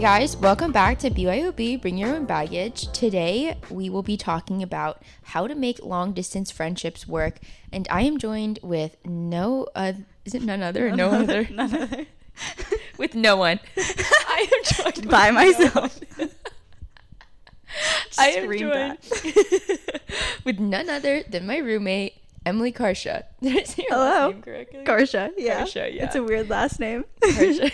Hey guys, welcome back to BYOB Bring Your Own Baggage. Today we will be talking about how to make long distance friendships work, and I am joined with no uh, is it none other or no other? None other. with no one. I am joined By no myself. one. I am joined with none other than my roommate Emily Carchia. Did I say your Hello. name correctly? Carchia, yeah. Carchia, yeah. It's a weird last name. Carchia.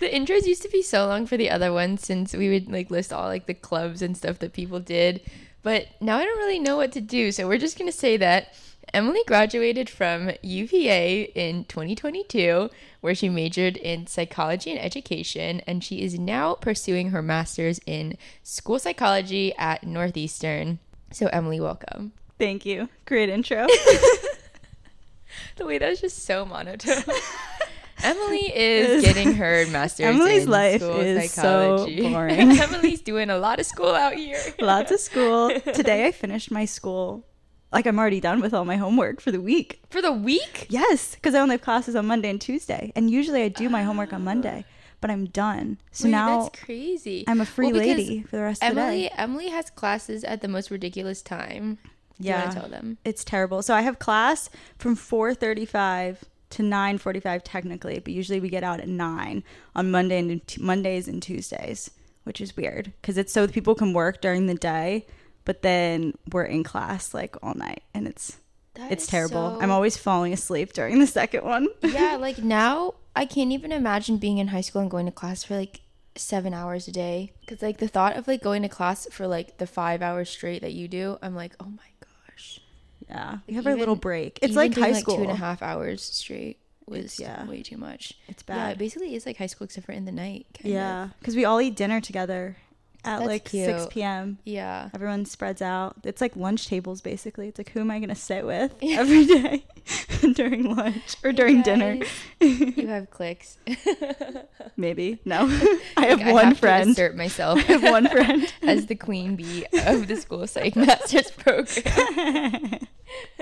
The intros used to be so long for the other ones since we would like list all like the clubs and stuff that people did. But now I don't really know what to do, so we're just gonna say that Emily graduated from UVA in 2022, where she majored in psychology and education, and she is now pursuing her master's in school psychology at Northeastern. So, Emily, welcome. Thank you. Great intro. The way that was just so monotone. Emily is getting her master's. Emily's in life is so psychology. boring. Emily's doing a lot of school out here. Lots of school. Today I finished my school. Like I'm already done with all my homework for the week. for the week. Yes, because I only have classes on Monday and Tuesday. And usually I do my homework on Monday, ah. but I'm done. So Wait, now that's crazy. I'm a free Well, lady for the rest of the Emily, day. Emily has classes at the most ridiculous time. Do Yeah. to tell them? It's terrible. So I have class from 4:35 to 9:45 technically, but usually we get out at 9 on Monday and t- Mondays and Tuesdays, which is weird cuz it's so that people can work during the day, but then we're in class like all night and it's That it's terrible. so- I'm always falling asleep during the second one. yeah, like now I can't even imagine being in high school and going to class for like seven hours a day. Because like the thought of like going to class for like the five hours straight that you do, I'm like, oh my. Yeah. We have our Even- little break. It's like doing, high school. two and a half hours straight was It's- yeah. way too much. It's Yeah, bad. it basically is like high school except for in the night. Kind yeah, cuz we all eat dinner together at That's like 6 p.m. Yeah. Everyone spreads out. It's like lunch tables basically. It's like who am I gonna sit with every day during lunch or during dinner? Guys, you have clicks. Maybe no. I have Like, one have To friend. assert myself. I have one friend. as the queen bee of the school psych masters program.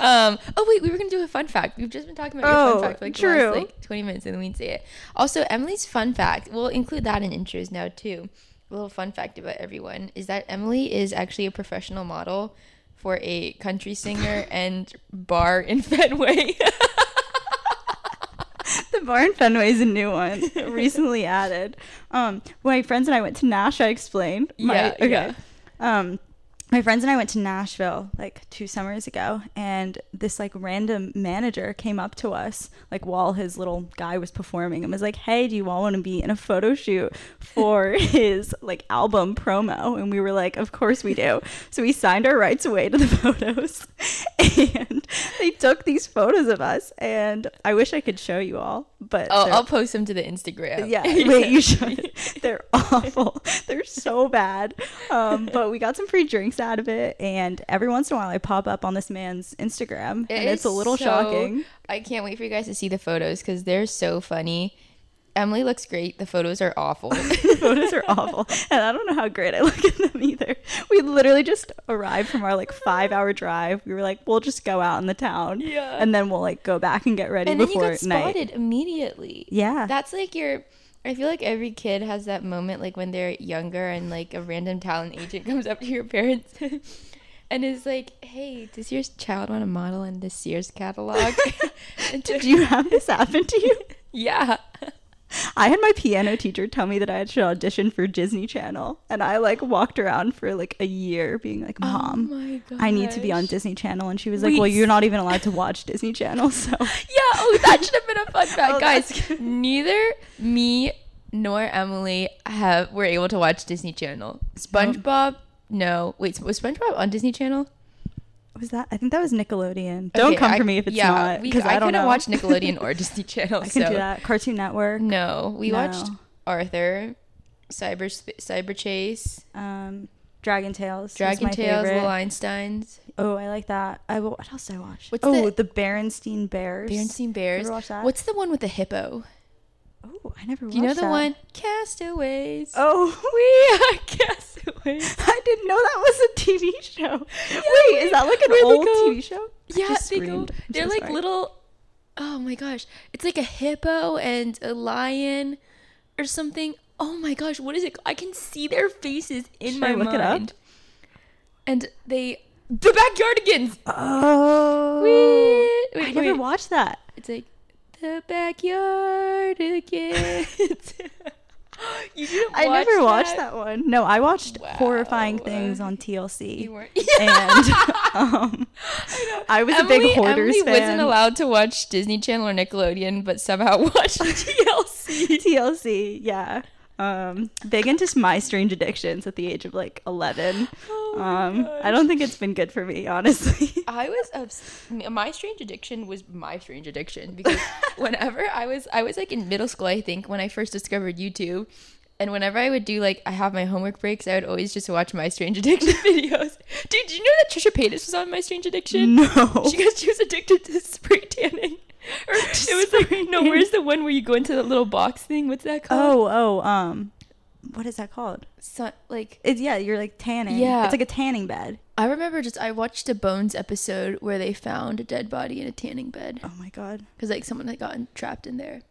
um. Oh wait, we were gonna do a fun fact. We've just been talking about your Oh, fun fact for like the last like twenty minutes, and then we'd say it. Also, Emily's fun fact. We'll include that in intros now too. A little fun fact about everyone is that Emily is actually a professional model for a country singer and bar in Fenway. the bar in Fenway is a new one, recently added. Um, my friends and I went to Nash, I explained. My, Yeah, okay. yeah. Um, my friends and I went to Nashville like two summers ago, and this like random manager came up to us like while his little guy was performing and was like, "Hey, do you all want to be in a photo shoot for his like album promo?" And we were like, "Of course we do." So we signed our rights away to the photos, and they took these photos of us. And I wish I could show you all, but oh, I'll post them to the Instagram. yeah, wait, you should. They're awful. They're so bad. Um, but we got some free drinks out of it, and every once in a while, I pop up on this man's Instagram, It and it's a little so- shocking. I can't wait for you guys to see the photos because they're so funny. Emily looks great. The photos are awful. the photos are awful, and I don't know how great I look in them either. We literally just arrived from our like five-hour drive. We were like, we'll just go out in the town, Yeah. and then we'll like go back and get ready and then you before got night. spotted immediately. Yeah. That's like your. I feel like every kid has that moment, like when they're younger, and like a random talent agent comes up to your parents. And is like, hey, does your child want to model in the Sears catalog? Did you have this happen to you? Yeah. I had my piano teacher tell me that I should audition for Disney Channel, and I like walked around for like a year being like, oh "Mom, oh my. I need to be on Disney Channel," and she was like, Wait. "Well, you're not even allowed to watch Disney Channel." So Yeah, oh, that should have been a fun fact, Oh, guys. Neither me nor Emily have were able to watch Disney Channel. Oh. SpongeBob, no. Wait, was SpongeBob on Disney Channel? Was that? I think that was Nickelodeon. Don't come I- for me if it's yeah, not we- because I, don't couldn't know. watch Nickelodeon or Disney Channel. I can so do that. Cartoon Network, no, we No. watched Arthur, Cyber Cyber Chase, um, Dragon Tales, Dragon my Tales, favorite. Little Einsteins, Oh, I like that. I will, what else did I watch? What's oh, the- the, Berenstein Bears. Berenstain Bears. Ever watch that? What's the one with the hippo? Oh, I never. Do you know the that. one? Castaways. Oh, we are castaways. I didn't know that was a TV show. Wait, we- is that like an old go- TV show? Yeah, they go. They're so like sorry. little. Oh my gosh, it's like a hippo and a lion. or something. Oh my gosh, what is it? I can see their faces in Should my I look it up? And they the backyardigans. Oh, Wait, I never wait. watched that. It's like the backyardigans. you didn't I never watched that one. No, I watched horrifying things on TLC. You weren't. and um, I was a big Hoarders Emily fan. wasn't allowed to watch Disney Channel or Nickelodeon, but somehow watched TLC. TLC, yeah. Um, big into my strange addictions at the age of like 11. Oh um, gosh. I don't think it's been good for me, honestly. I was obs- my strange addiction was my strange addiction because whenever I was I was like in middle school I think when I first discovered YouTube and whenever I would do like I have my homework breaks I would always just watch my strange addiction videos. Dude, did you know that Trisha Paytas was on my strange addiction? no. She she was addicted to spray tanning. It was like no, where's the one where you go into that little box thing? What's that called? oh, oh, um, what is that called? So, like It's yeah, you're like tanning. Yeah. it's like a tanning bed. I remember just I watched a Bones episode where they found a dead body in a tanning bed Oh my god, because like someone had gotten trapped in there.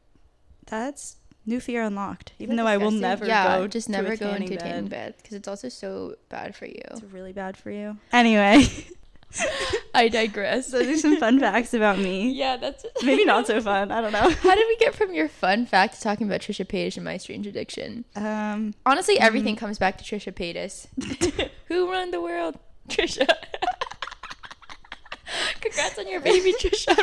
that's new fear unlocked. Even though that I will never yeah, go just never go into a tanning bed because it's also so bad for you. It's really bad for you. Anyway, I digress. those are some fun facts about me. yeah, that's Maybe not so fun. I don't know. How did we get from your fun fact to talking about Trisha Paytas and my strange addiction? Um, Honestly, Mm. everything comes back to Trisha Paytas. Who run the world? Trisha. Congrats on your baby, Trisha.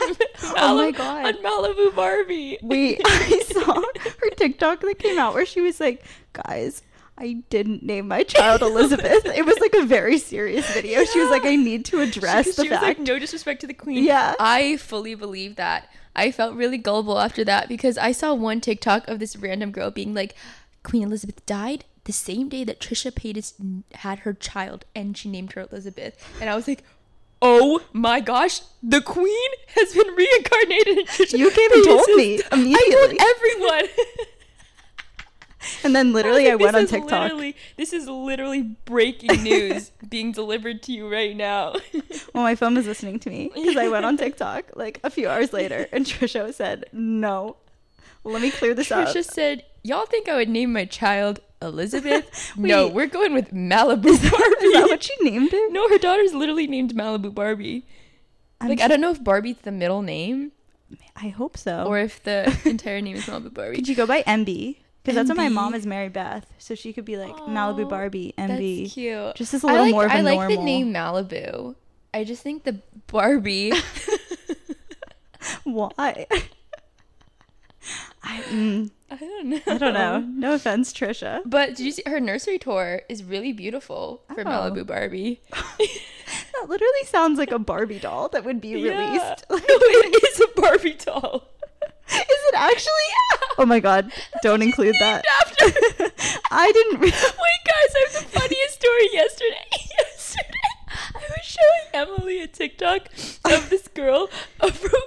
Oh my God. On Malibu Barbie. Wait, I saw her TikTok that came out where she was like, guys, I didn't name my child Elizabeth. it was like a very serious video. She was like, I need to address She- the she was like, fact. no disrespect to the queen. Yeah. I fully believe that. I felt really gullible after that because I saw one TikTok of this random girl being like, Queen Elizabeth died the same day that Trisha Paytas had her child and she named her Elizabeth. And I was like, oh my gosh, the queen has been reincarnated You came and told Paytas' me I immediately. told everyone. and then literally I, was went on TikTok. This is literally breaking news being delivered to you right now. Well, my phone was listening to me because I went on TikTok like a few hours later and Trisha said, no, let me clear this up. Trisha said, "Y'all think I would name my child Elizabeth? no, we're going with Malibu Barbie." Is that what she named her? no, her daughter's literally named Malibu Barbie. I'm like I don't know if Barbie's the middle name I hope so. or if the entire name is Malibu Barbie. Could you go by MB? Because that's what my mom is, Mary Beth. So she could be like Malibu Barbie, That's MB. cute. Just as a I little like, more of a I like normal. the name Malibu. I just think the Barbie. Why? I, mm, I don't know. I don't know. No offense, Trisha. But did you see her nursery tour is really beautiful for Oh. Malibu Barbie. That literally sounds like a Barbie doll that would be Yeah. released. no, it is a Barbie doll. Is it actually? Oh my god! Don't include that. After I didn't. Re- Wait, guys, I have the funniest story yesterday. yesterday, I was showing Emily a TikTok of this girl.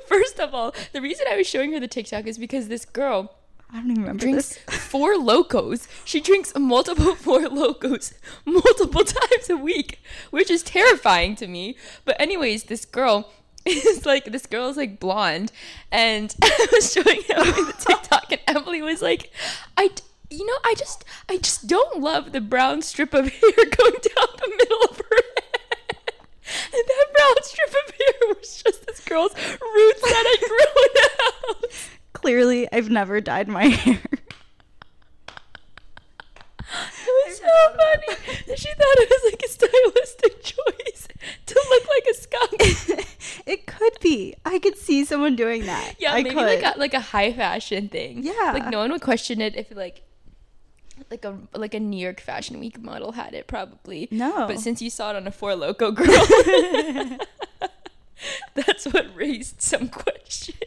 First of all, the reason I was showing her the TikTok is because this girl I don't even remember drinks this. four locos. She drinks multiple four locos multiple times a week, which is terrifying to me. But anyways, this girl is like this girl is like blonde, and I was showing Emily the TikTok, and Emily was like, "I." You know, I just, I just don't love the brown strip of hair going down the middle of her head. And that brown strip of hair was just this girl's roots that had grown out. Clearly, I've never dyed my hair. It was so funny. She thought it was like a stylistic choice to look like a skunk. it could be. I could see someone doing that. Yeah, I maybe could. like a like a high fashion thing. Yeah. like no one would question it if like like a like a New York Fashion Week model had it probably. No. but since you saw it on a Four Loco girl, that's what raised some questions.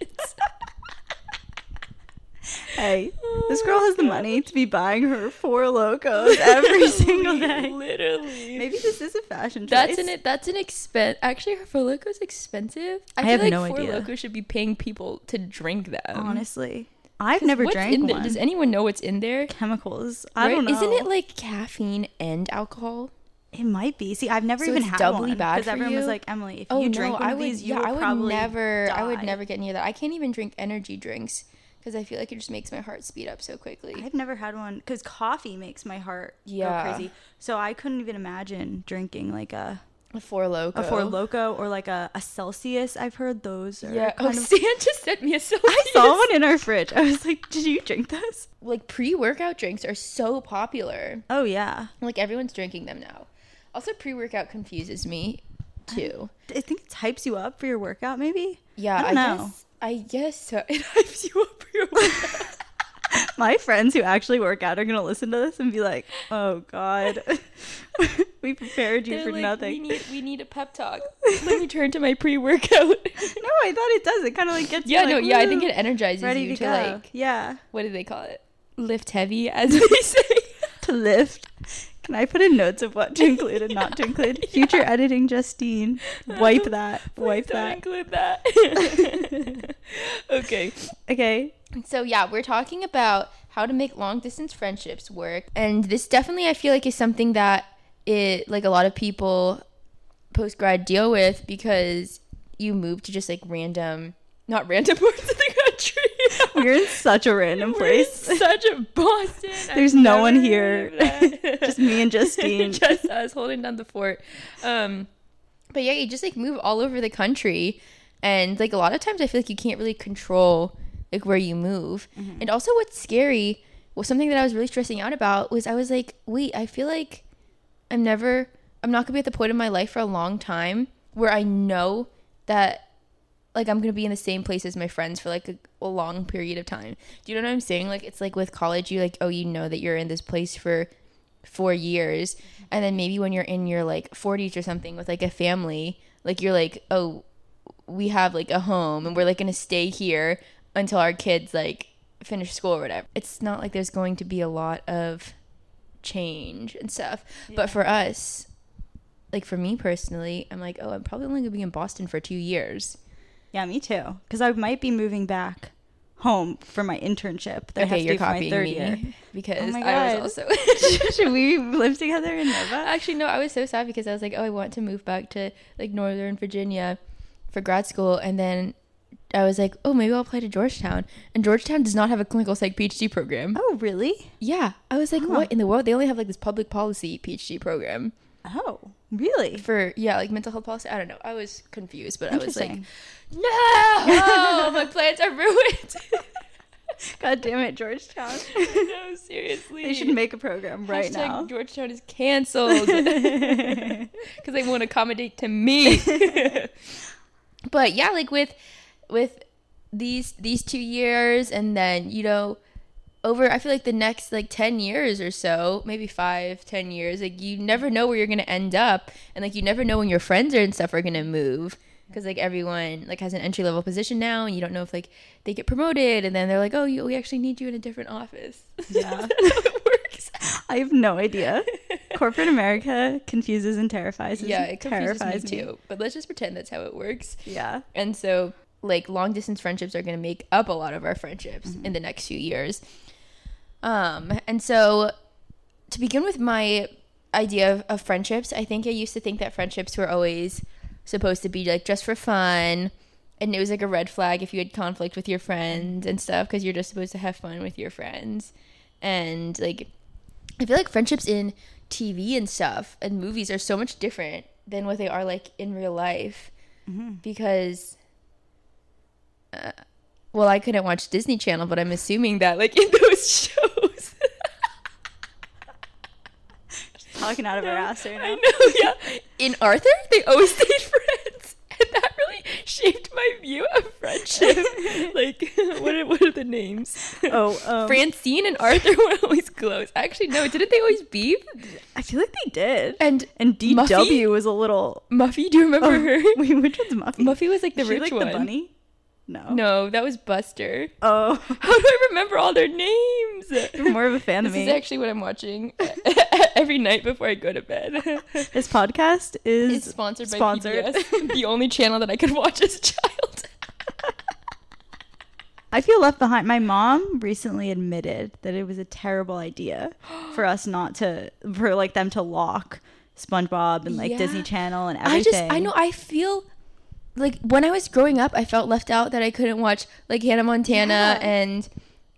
Hey, this Oh girl has the money to be buying her four locos every single day. Literally. Maybe this is a fashion choice. That's an that's an expense. Actually, her Four Locos expensive. I, I feel have like no Four idea. Locos should be paying people to drink them. Honestly, I've never drank one. Does anyone know what's in there? Chemicals. I Right? don't know. Isn't it like caffeine and alcohol? It might be. See, I've never So even it's had doubly one bad because everyone was you? like, Emily, if Oh you no, drink one I of would. these, you yeah, I would probably never. I would never get near that. I can't even drink energy drinks because I feel like it just makes my heart speed up so quickly. I've never had one because coffee makes my heart Yeah. go crazy. So I couldn't even imagine drinking like a a four loco. a Four Loco or like a, a Celsius. I've heard those. Are Yeah. Oh, of- Stan just sent me a Celsius. I saw one in our fridge. I was like, "Did you drink this?" Like pre-workout drinks are so popular. Oh yeah, Like everyone's drinking them now. Also, pre-workout confuses me too. I think it types you up for your workout. Maybe. Yeah, I I, don't know. guess. I guess so. It hypes you up workout. My friends who actually work out are gonna listen to this and be like, "Oh God, we prepared you They're for like, nothing." We need we need a pep talk. Let me turn to my pre-workout. no, I thought it does. It kind of like gets yeah, you, no, like, yeah. I think it energizes ready you to, to, like yeah, what do they call it? Lift heavy, as we say. to lift. Can I put in notes of what to include and not to include? Future editing, Justine. Wipe that. Wipe that. include that. okay. Okay. So yeah, we're talking about how to make long distance friendships work, and this definitely I feel like is something that it like a lot of people post grad deal with because you move to just like random, not random parts of the. We're in such a random We're in place. such a Boston. I've There's no one never here. heard of that. Just me and Justine. just us holding down the fort. Um, but yeah, you just like move all over the country, and like a lot of times I feel like you can't really control like where you move. Mm-hmm. And also, what's scary was something that I was really stressing out about was I was like, wait, I feel like I'm never, I'm not gonna be at the point in my life for a long time where I know that like I'm gonna be in the same place as my friends for like a, a long period of time. Do you know what I'm saying? Like it's like with college, you like oh you know that you're in this place for four years, mm-hmm. and then maybe when you're in your like 40s or something with like a family, like you're like oh we have like a home and we're like gonna stay here until our kids like finish school or whatever. It's not like there's going to be a lot of change and stuff. But for us, like for me personally, I'm like, oh, I'm probably only gonna be in Boston for two years. Yeah, me too. Because I might be moving back home for my internship. That I have okay, you're my copying third me year. because Oh my I was also. Should we live together in Nova? Actually, no, I was so sad because I was like, oh, I want to move back to like Northern Virginia for grad school, and then I was like, oh, maybe I'll apply to Georgetown, and Georgetown does not have a clinical psych PhD program. Oh, really? Yeah, I was like, Huh. what in the world? They only have like this public policy PhD program Oh, really? for yeah, like mental health policy. I don't know. I was confused, but I was like. No, my plans are ruined. God damn it, Georgetown. no, seriously. They should make a program right Hashtag now. Georgetown is canceled because they won't accommodate to me. but yeah, like with with these these two years, and then you know, over I feel like the next like ten years or so, maybe five, ten years, like you never know where you're gonna end up, and like you never know when your friends are and stuff are gonna move. Because like everyone like has an entry level position now, and you don't know if like they get promoted, and then they're like, "Oh, you, we actually need you in a different office." Yeah. It works. I have no idea. Corporate America confuses and terrifies. Us. Yeah, it confuses terrifies me too. But let's just pretend that's how it works. Yeah. And so, like, long distance friendships are going to make up a lot of our friendships in the next few years. Um, and so, to begin with my idea of, of friendships, I think I used to think that friendships were always supposed to be like just for fun. And it was like a red flag if you had conflict with your friends and stuff because you're just supposed to have fun with your friends. And like, I feel like friendships in TV and stuff and movies are so much different than what they are like in real life because uh, well I couldn't watch Disney Channel but I'm assuming that like in those shows Talking out of our ass right I now. know yeah in Arthur they always stayed friends and that really shaped my view of friendship like what are, what are the names Oh, um, Francine and Arthur were always close actually no didn't they always beef I feel like they did. and And DW Muffy? was a little. Muffy do you remember Oh, her wait, which one's Muffy? Muffy was like the she rich like one the bunny? No. No, that was Buster. Oh, How do I remember all their names? you're more of a fan This of me. This is actually what I'm watching every night before I go to bed. this podcast is It's sponsored by Sponsored. PBS, the only channel that I could watch as a child. I feel left behind. My mom recently admitted that it was a terrible idea for us not to, for like them to lock SpongeBob and like Yeah. Disney Channel and everything. I just, I know, I feel, like when I was growing up, I felt left out that I couldn't watch like Hannah Montana Yeah. and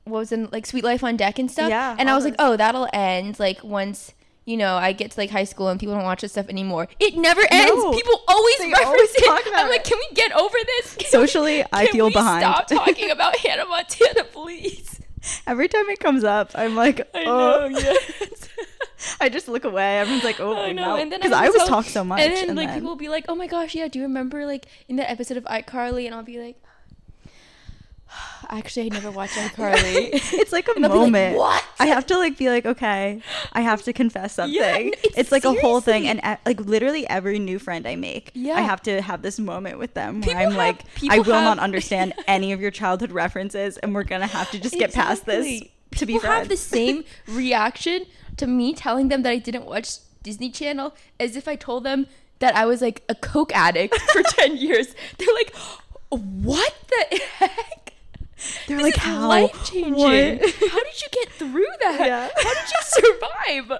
what was in like Sweet Life on Deck and stuff. Yeah, and I was like, oh, that'll end like once. You know, I get to like high school and people don't watch this stuff anymore. It never ends. No. People always They reference always it. talk about I'm like, can we get over this? Can Socially, I can feel we behind. Stop talking about Hannah Montana, please. Every time it comes up, I'm like, I oh. know. Yes. I just look away. Everyone's like, oh, I know, no. and then because I always talk so much, and then and like then- people will be like, "Oh my gosh, yeah, do you remember like in that episode of iCarly?" And I'll be like, "Actually, I never watched iCarly." it's like a And they'll like, moment. "What?" I have to like be like, okay, I have to confess something. n- it's it's, like a whole thing, and uh, like literally every new friend I make, Yeah. I have to have this moment with them where People I'm have- like, I will have- not understand any of your childhood references, and we're gonna have to just get past this Exactly. to be People have the same reaction to me telling them that I didn't watch Disney Channel as if I told them that I was like a coke addict for 10 years. They're like, "What the heck?" They're This like, how? life changing. What? How did you get through that? Yeah. How did you survive?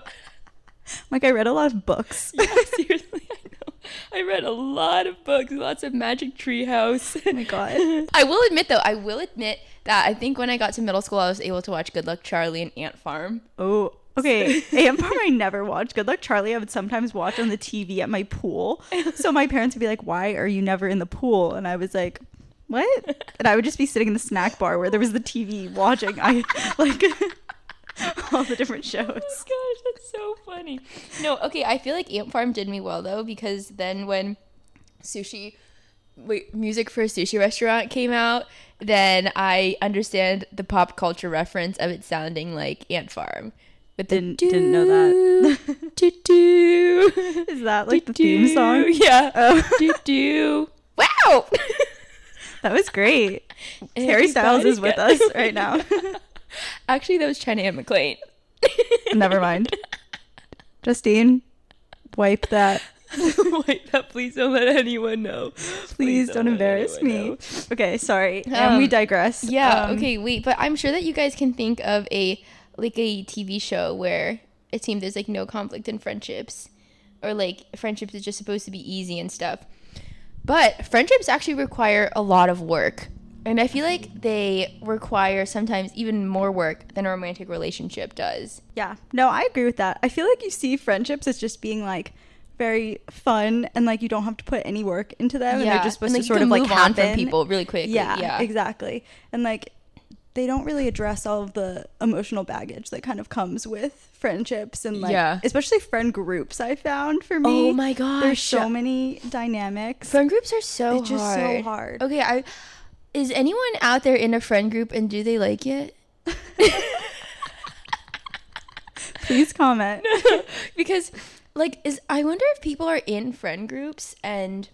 like I read a lot of books. Yeah, seriously, I know. I read a lot of books, lots of Magic Tree House. Oh my god. I will admit though, I will admit that I think when I got to middle school, I was able to watch Good Luck Charlie and Ant Farm. Oh, okay. Ant Farm I never watched. Good Luck Charlie I would sometimes watch on the TV at my pool. So my parents would be like, "Why are you never in the pool?" And I was like, "What?" And I would just be sitting in the snack bar where there was the TV watching. I like all the different oh shows. Oh gosh, that's so funny. No, okay, I feel like Ant Farm did me well though because then when sushi wait, music for a sushi restaurant came out, then I understand the pop culture reference of it sounding like Ant Farm. But Didn't- didn't know that. do do Is that like the theme song? Yeah. Oh. do do. Wow. That was great. Harry Styles is with us right now. Actually, that was China Anne McClain. Never mind. Justine, wipe that. wipe that please don't let anyone know. Please don't let embarrass me. know. Okay, sorry. and we Um, digress. Yeah, Um, okay, wait, but I'm sure that you guys can think of a like a TV show where it seems there's like no conflict in friendships or like friendships is just supposed to be easy and stuff. But friendships actually require a lot of work. And I feel like they require sometimes even more work than a romantic relationship does. Yeah. No, I agree with that. I feel like you see friendships as just being like very fun and like you don't have to put any work into them yeah. and they're just supposed and, to sort of like move on from people really quickly. Yeah, Yeah, exactly. And like they don't really address all of the emotional baggage that kind of comes with friendships and like Yeah. especially friend groups I found for me. Oh my gosh. There's so many dynamics. Friend groups are so It's just so hard. hard. Okay, I is anyone out there in a friend group and do they like it? Please comment. because like is I wonder if people are in friend groups and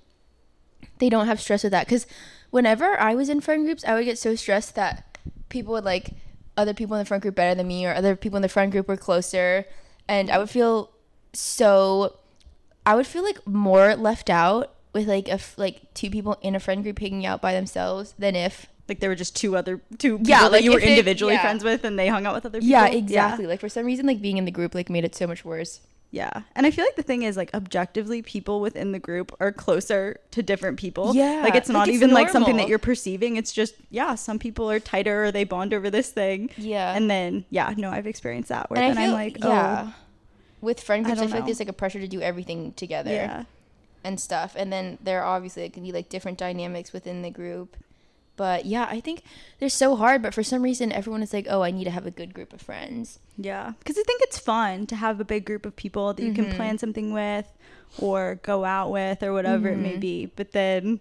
they don't have stress with that cuz whenever I was in friend groups, I would get so stressed that people would like other people in the front group better than me or other people in the front group were closer and I would feel so I would feel like more left out with like a like two people in a friend group hanging out by themselves than if Like there were just two other two people Yeah, that like you were if it- individually yeah. friends with and they hung out with other people. yeah exactly like for some reason like being in the group like made it so much worse Yeah. And I feel like the thing is like objectively people within the group are closer to different people. Yeah, Like it's like, not it's even like something that you're perceiving. It's just yeah, some people are tighter or they bond over this thing. yeah And then yeah, no, I've experienced that where and then I feel I'm like, yeah oh with friend I groups I, don't feel like there's like a pressure to do everything together yeah. and stuff and then there obviously like, can be like different dynamics within the group but yeah I think they're so hard but for some reason everyone is like oh I need to have a good group of friends Yeah. Because I think it's fun to have a big group of people that you Mm-hmm. can plan something with or go out with or whatever it Mm-hmm. may be. But then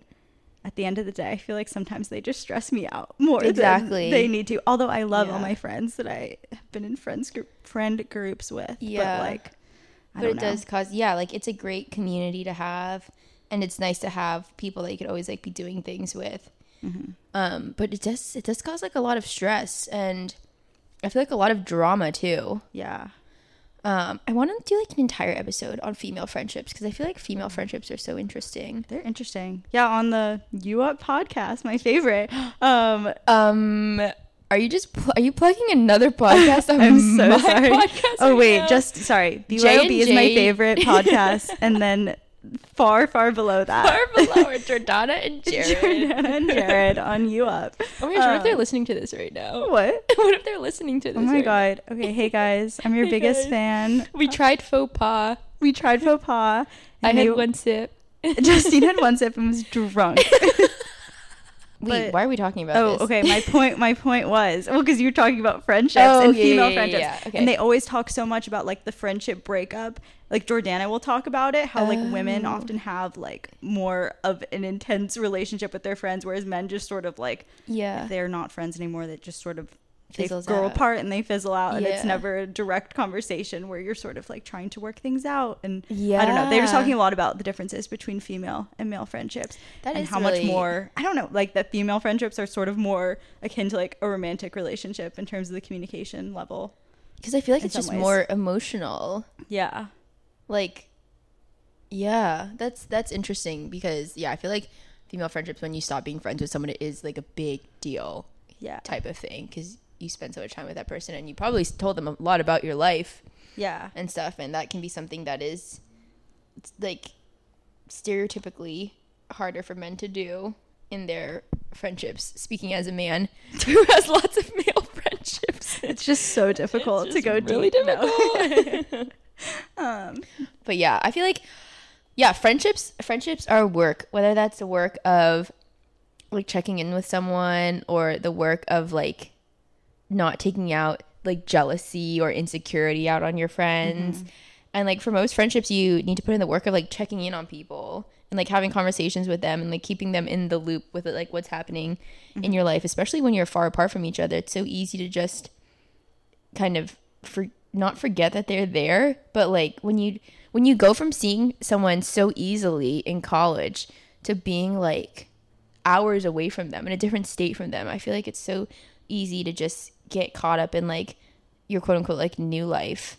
at the end of the day, I feel like sometimes they just stress me out more Exactly. than they need to. Although I love all my friends that I have been in friends group friend groups with. Yeah. But like I but it know. does cause yeah like it's a great community to have and it's nice to have people that you could always like be doing things with Mm-hmm. um but it does it does cause like a lot of stress and i feel like a lot of drama too Yeah. um i want to do like an entire episode on female friendships because i feel like female friendships are so interesting They're interesting. Yeah, on the You Up podcast, my favorite. Um um are you just pl- are you plugging another podcast I'm so my sorry. Oh wait, now? just sorry. BYOB and is my favorite podcast, and then far, far below that. Far below are Jordana and Jared. Jordana and Jared on you up. Oh my gosh, what if they're Um, listening to this right now? What? What if they're listening to this? Oh my right god. Okay, hey guys, I'm your Hey, biggest guys. fan. We tried faux pas. We tried faux pas. I had one sip. Justine had one sip and was drunk. Wait, But- why are we talking about Oh, this? okay. My point. My point was well, because you're talking about friendships Oh, and yeah, female yeah, yeah, friendships, yeah, okay. and they always talk so much about like the friendship breakup. Like Jordana will talk about it, how like women Oh. often have like more of an intense relationship with their friends, whereas men just sort of like Yeah. if they're not friends anymore, that just sort of they Fizzles grow out. apart and they fizzle out, and it's never a direct conversation where you're sort of like trying to work things out. And yeah I don't know. They were talking a lot about the differences between female and male friendships That and is how much more I don't know, like that female friendships are sort of more akin to like a romantic relationship in terms of the communication level. Because I feel like it's just ways. more emotional. Yeah. Like, yeah, that's that's interesting because yeah, I feel like female friendships when you stop being friends with someone it is like a big deal Yeah. type of thing because you spend so much time with that person and you probably told them a lot about your life Yeah. and stuff and that can be something that is like stereotypically harder for men to do in their friendships speaking as a man who has lots of male friendships It's just so difficult to go really deep. Difficult. um but yeah i feel like yeah friendships friendships are work whether that's the work of like checking in with someone or the work of like not taking out like jealousy or insecurity out on your friends. And like for most friendships you need to put in the work of like checking in on people and like having conversations with them and like keeping them in the loop with like what's happening in your life especially when you're far apart from each other. It's so easy to just kind of for not forget that they're there but like when you when you go from seeing someone so easily in college to being like hours away from them in a different state from them i feel like it's so easy to just get caught up in like your quote unquote like new life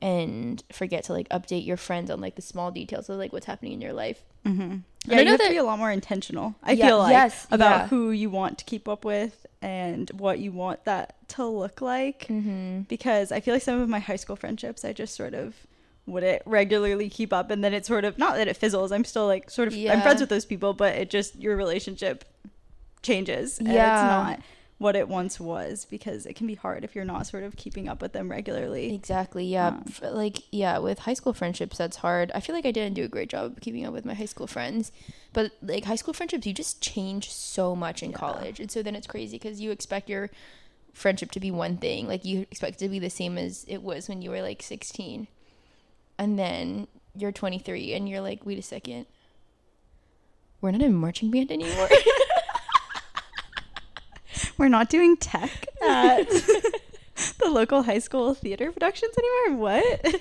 and forget to like update your friends on like the small details of like what's happening in your life yeah, I you know have to that- be a lot more intentional. I Yeah, feel like yes, about yeah. who you want to keep up with and what you want that to look like. mm-hmm. because I feel like some of my high school friendships I just sort of wouldn't regularly keep up and then it sort of not that it fizzles I'm still like sort of I'm friends with those people but it just your relationship changes and Yeah. it's not what it once was because it can be hard if you're not sort of keeping up with them regularly. Exactly. Yeah. Um, like yeah, with high school friendships that's hard. I feel like I didn't do a great job of keeping up with my high school friends. But like high school friendships you just change so much in Yeah. college. And so then it's crazy cuz you expect your friendship to be one thing. Like you expect it to be the same as it was when you were like 16. And then you're 23 and you're like, "Wait a second. We're not a marching band anymore." We're not doing tech at the local high school theater productions anymore. What?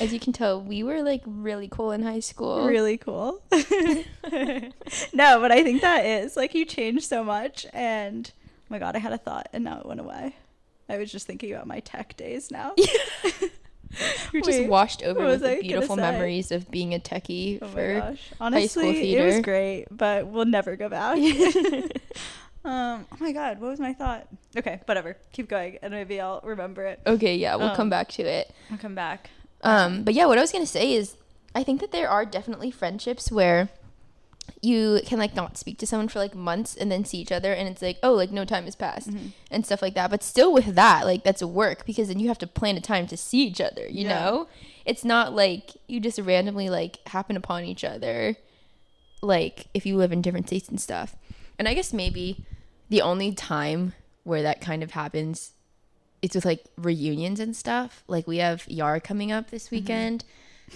As you can tell, we were like really cool in high school. really cool. no, but I think that is like you change so much and oh my god, I had a thought and now it went away. I was just thinking about my tech days now. You're just Wait, washed over with was I the beautiful memories of being a techie Oh for gosh. school Honestly, it was theater. great, but we'll never go back. Um, oh my god, what was my thought? Okay, whatever. Keep going and maybe I'll remember it. Okay, yeah, we'll come Um, back to it. I'll come back. Um, but yeah, what I was gonna say is, I think that there are definitely friendships where you can like not speak to someone for like months and then see each other, and it's like, oh, like no time has passed Mm-hmm. and stuff like that. But still, with that, like that's a work because then you have to plan a time to see each other. You Yeah. know, it's not like you just randomly like happen upon each other, like if you live in different states and stuff. And I guess maybe the only time where that kind of happens it's with like reunions and stuff. Like we have Yar coming up this mm-hmm. weekend,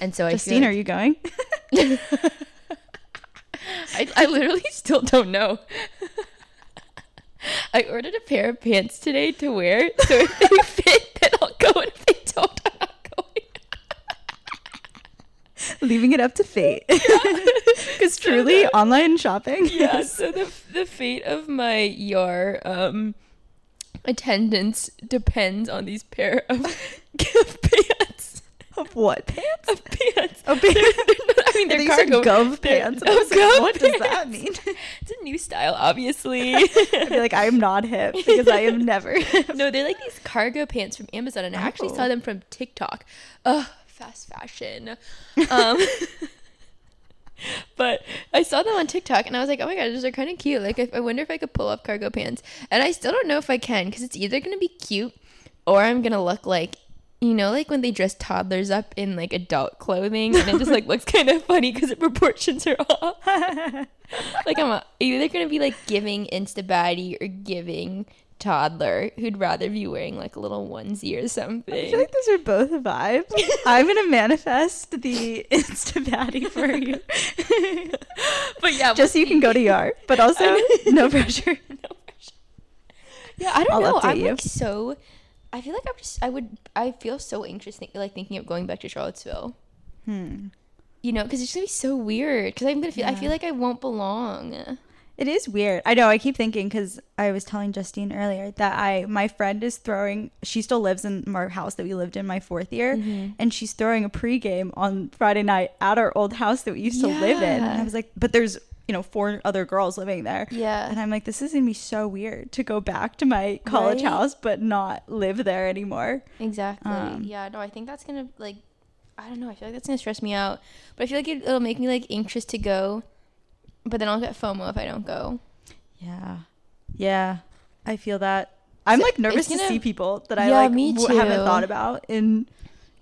and so I Justine, feel are you going? I, I literally still don't know. I ordered a pair of pants today to wear, so if they fit, then I'll go, and if they don't, I'm not going. Leaving it up to fate. Because truly, online shopping. yeah, is- so the the fate of my Yar um attendance depends on these pair of, pants. Of what pants? Of pants. Of pants. they're not- I mean, they're said cargo Gov they're- pants. Oh, I like, Gov what does that mean? It's a new style, obviously. I feel like I'm not hip because I am never. no, they're like these cargo pants from Amazon, and I actually Oh. saw them from TikTok. Ugh, fast fashion. Um, but I saw them on TikTok and I was like, oh my god, those are kind of cute. Like, I, I wonder if I could pull off cargo pants. And I still don't know if I can because it's either gonna be cute or I'm gonna look like, you know, like when they dress toddlers up in like adult clothing and it just like looks kind of funny because the proportions are off. like I'm a, either gonna be like giving insta baddie or giving toddler who'd rather be wearing like a little onesie or something. I feel like those are both vibes. I'm gonna manifest the Insta baddie for you, but yeah, just so you can go to YAR, but also no pressure. no pressure. Yeah, I don't I'll know. I'm you. like so. I feel like I'm just. I would. I feel so anxious, think, like thinking of going back to Charlottesville. Hmm. You know, because it's gonna be so weird. Because I'm gonna feel. I feel like I won't belong. It is weird. I know. I keep thinking because I was telling Justine earlier that I my friend is throwing. She still lives in our house that we lived in my fourth year, Mm-hmm. and she's throwing a pregame on Friday night at our old house that we used to live in. And I was like, but there's you know four other girls living there. Yeah. And I'm like, this is gonna be so weird to go back to my college Right? house but not live there anymore. Exactly. Um, yeah. No, I think that's gonna like. I don't know. I feel like that's gonna stress me out. But I feel like it, it'll make me like anxious to go. But then I'll get FOMO if I don't go. Yeah. Yeah. I feel that. I'm So like nervous it's to gonna- see people that I Yeah, like me w- haven't thought about in,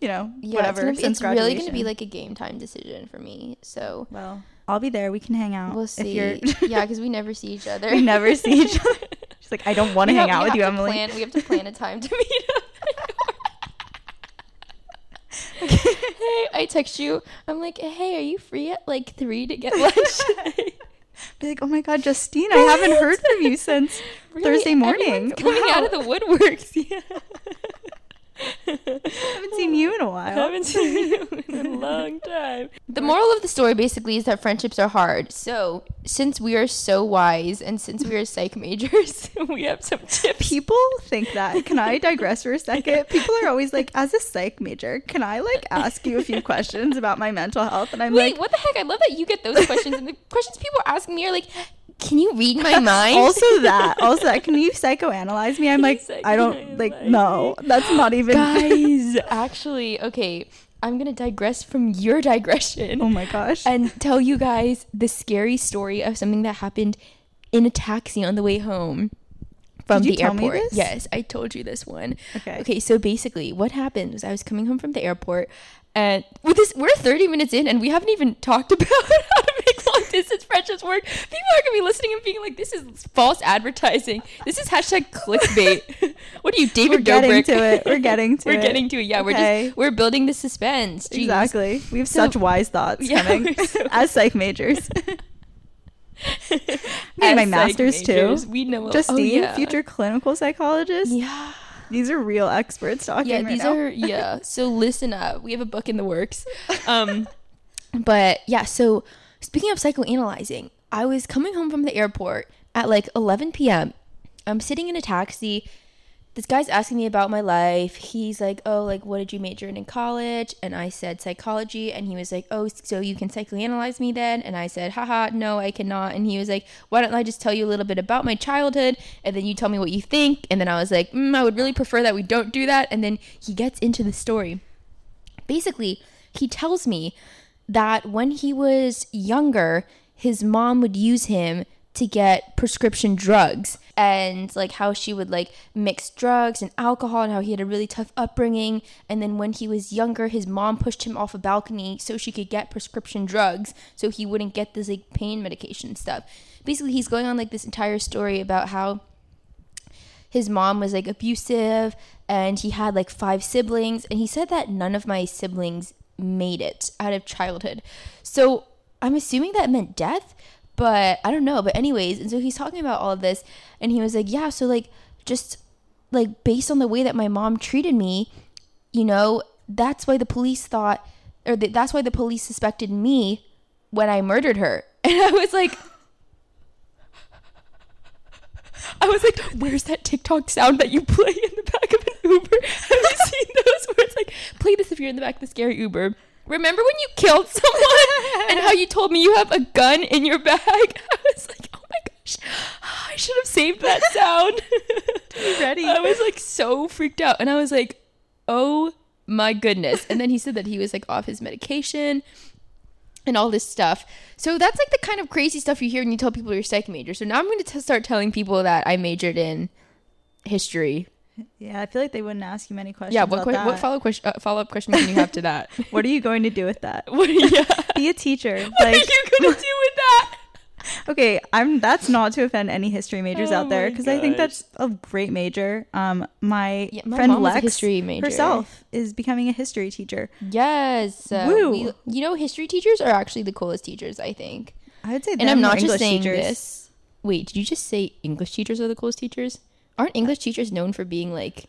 you know, Yeah, whatever. it's, gonna be, since it's really gonna be like a game time decision for me. So Well, I'll be there. We can hang out. we'll see. yeah, because we never see each other. we never see each other. She's like, I don't want to hang out with you, to Emily. Plan, we have to plan a time to meet up. hey, I text you. I'm like, hey, are you free at like three to get lunch? Be like, oh my god, Justine, I haven't heard from you since Really, Thursday morning. everyone's coming out of the woodworks. Yeah. I haven't seen you in a while. haven't seen you in a long time. The moral of the story basically is that friendships are hard. So, since we are so wise and since we are psych majors, we have some tips. People think that. Can I digress for a second? People are always like, as a psych major, can I like ask you a few questions about my mental health? And I'm Wait, like, what the heck? I love that you get those questions. And the questions people are asking me are like, can you read my mind? also that, also that. Can you psychoanalyze me? I'm like, I don't like. No, that's not even. Guys, actually, okay, I'm going to digress from your digression. oh my gosh. and tell you guys the scary story of something that happened in a taxi on the way home from the airport. Yes, I told you this one. Okay. Okay, so basically what happened was I was coming home from the airport and with this we're 30 minutes in and we haven't even talked about how to make long distance friendships work. People are gonna be listening and being like, this is false advertising. This is hashtag clickbait. what are you, David We're getting Dobrik? to it. We're getting to it. we're getting to it. Yeah, we're just we're building the suspense. Jeez. Exactly. We have So- such wise thoughts Yeah, coming so- as psych majors. As my master's, too. We know Justine, oh, yeah. future clinical psychologist. Yeah. These are real experts talking Yeah, right these now. are yeah. So listen up. We have a book in the works. Um but yeah, so speaking of psychoanalyzing, I was coming home from the airport at like 11 p.m. I'm sitting in a taxi. This guy's asking me about my life. He's like, "Oh, like what did you major in in college?" And I said psychology, and he was like, "Oh, so you can psychoanalyze me then?" And I said, "Haha, no, I cannot." And he was like, "Why don't I just tell you a little bit about my childhood, and then you tell me what you think?" And then I was like, mm, "I would really prefer that we don't do that." And then he gets into the story. Basically, he tells me that when he was younger, his mom would use him to get prescription drugs and like how she would like mix drugs and alcohol and how he had a really tough upbringing. And then when he was younger his mom pushed him off a balcony so she could get prescription drugs so he wouldn't get this like pain medication stuff. Basically he's going on like this entire story about how his mom was like abusive and he had like five siblings. And he said that none of my siblings made it out of childhood. So i'm assuming that meant death but i don't know. But anyways and so he's talking about all of this and he was like yeah so like just like based on the way that my mom treated me you know that's why the police thought or th- that's why the police suspected me when i murdered her. And i was like I was like, "Where's that TikTok sound that you play in the back of Uber?" Have you seen those where it's like, "Play this if you're in the back of the scary Uber." Remember when you killed someone and how you told me you have a gun in your bag? I was like, "Oh my gosh, I should have saved that sound." ready. I was like so freaked out, and I was like, "Oh my goodness!" And then he said that he was like off his medication and all this stuff. So that's like the kind of crazy stuff you hear when you tell people you're a psych major. So now I'm going to start telling people that I majored in history. Yeah, I feel like they wouldn't ask you many questions. Yeah, what que- what follow question uh, follow up question can you have to that? What are you going to do with that? what, yeah. Be a teacher. What are you gonna do with that? okay, I'm. That's not to offend any history majors Oh out there because I think that's a great major. Um, my, Yeah, my friend Lex history major. herself is becoming a history teacher. Yes. Uh, Woo. we- you know, history teachers are actually the coolest teachers. I think. I would say, And I'm not just English saying teachers. this. Wait, did you just say English teachers are the coolest teachers? Aren't English teachers known for being like,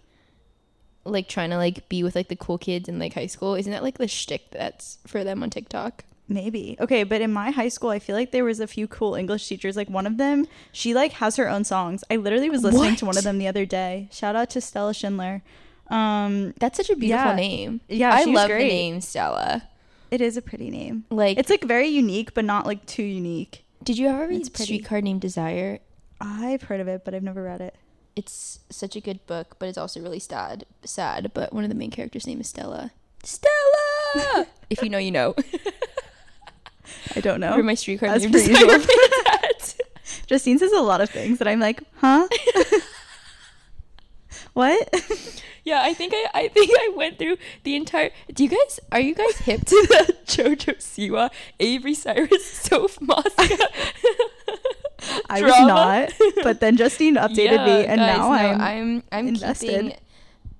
like trying to like be with like the cool kids in like high school? Isn't that like the shtick that's for them on TikTok? Maybe. Okay, but in my high school, I feel like there was a few cool English teachers. Like one of them, she like has her own songs. I literally was listening to one of them the other day. Shout out to Stella Schindler. Um, That's such a beautiful Yeah. name. Yeah, I love great. the name Stella. it is a pretty name. Like, It's like very unique, but not like too unique. did you ever read. Streetcar Named Desire? I've heard of it, but I've never read it. It's such a good book, but it's also really sad. Sad, but one of the main characters' name is Stella. Stella. if you know, you know. I don't know. Or my As named per usual. Justine says a lot of things that I'm like, huh? what? Yeah, I think I, I think I went through the entire. Do you guys are you guys hip to the JoJo Siwa, Avery Cyrus, Soph Mosca? I was not, but then Justine updated me, and guys, now no, I'm, I'm I'm invested. keeping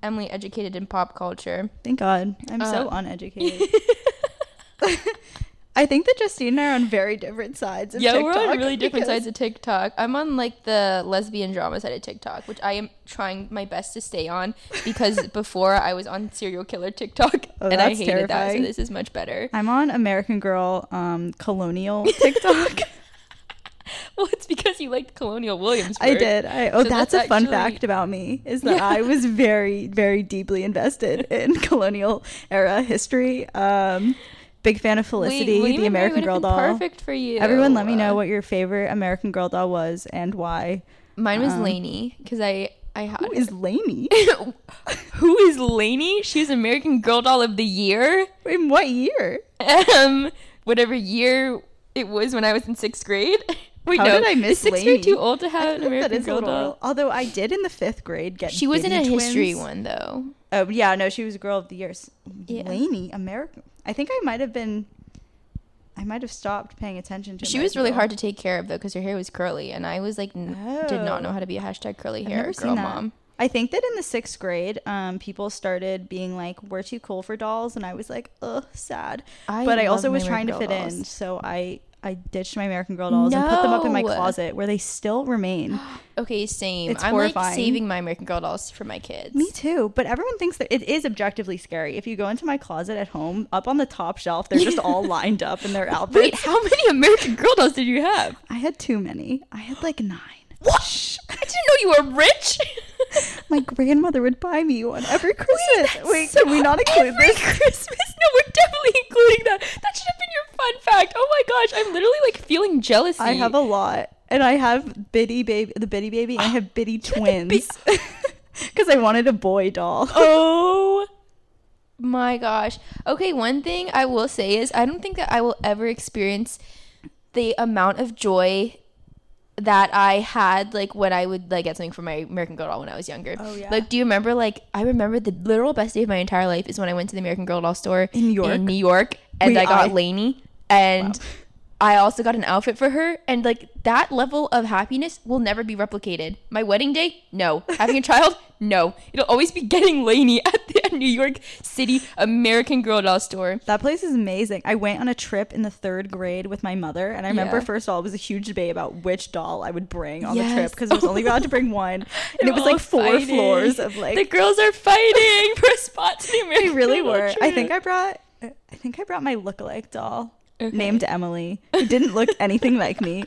Emily educated in pop culture. Thank God, I'm so Uh, uneducated. I think that Justine and I are on very different sides of yeah, TikTok. we're on really different sides of TikTok. I'm on like the lesbian drama side of TikTok, which I am trying my best to stay on because before I was on serial killer TikTok Oh, and I hated that. So this is much better. I'm on American Girl um, colonial TikTok. Well, it's because you liked Colonial Williamsburg. I did. I, oh, So that's, that's a fun actually- fact about me is that Yeah. I was very, very deeply invested in colonial era history. Um, big fan of Felicity, William the American Girl doll. Perfect for you. Everyone, let me know what your favorite American Girl doll was and why. Mine was um, Lanie because I I had Who is Lanie? Who is Lanie? She's American Girl Doll of the Year. In what year? Um, whatever year it was when I was in sixth grade. Wait, How no, did I miss is sixth grade too old to have an American that is a Girl. Doll? Although I did in the fifth grade get. She was in a Bitty history twins. one though. Oh yeah, no, she was Girl of the Year. Yeah. Lanie, American. I think I might have been. I might have stopped paying attention to. Her. She was really Girl. hard to take care of though because her hair was curly, and I was like n- did not know Oh. how to be a hashtag curly I've hair girl mom. I think that in the sixth grade, um, people started being like, "We're too cool for dolls," and I was like, "Ugh, sad." I but I also was trying to fit Girl in, so I I ditched my American Girl dolls and put them up in my No. closet where they still remain. Okay, same. It's I'm horrifying. like saving my American Girl dolls for my kids. Me too, but everyone thinks that it is objectively scary. If you go into my closet at home, up on the top shelf, they're just all lined up in their outfits. Wait, how many American Girl dolls did you have? I had too many. I had like nine. What? I didn't know you were rich. My grandmother would buy me one every Christmas. Wait, so- can we not include every this? Christmas? No, we're definitely including that. That should have been your fun fact. Oh my gosh, I'm literally like feeling jealousy. I have a lot, and I have Bitty baby, the Bitty baby, and I have Bitty You had the twins because I wanted a boy doll. Oh my gosh. Okay, one thing I will say is I don't think that I will ever experience the amount of joy that I had like when I would like get something from my American Girl doll when I was younger. Oh, yeah. Like do you remember like I remember the literal best day of my entire life is when I went to the American Girl doll store In New York? In New York and Wait, I got I- Lanie and Wow. I also got an outfit for her and like that level of happiness will never be replicated. My wedding day? No. Having a child? No. It'll always be getting Lanie at the New York City American Girl doll store. That place is amazing. I went on a trip in the third grade with my mother, and I remember Yeah. first of all it was a huge debate about which doll I would bring on the trip because I was only allowed to bring one, and They're it was like four fighting. floors of like the girls are fighting for a spot to the They really were. I think. I brought. I think I brought my lookalike doll Okay. named Emily. Who didn't look anything like me.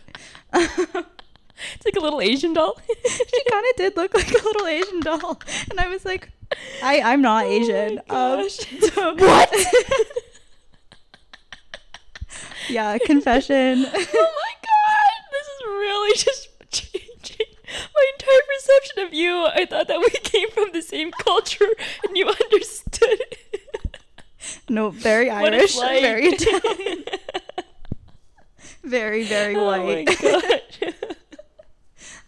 It's like a little Asian doll. she kind of did look like a little Asian doll, and I was like, I I'm not Oh Asian. Um, so- What? yeah, confession. oh my god, this is really just changing my entire perception of you. I thought that we came from the same culture and you understood no, very Irish, like. very Italian. very, very Oh my white. gosh.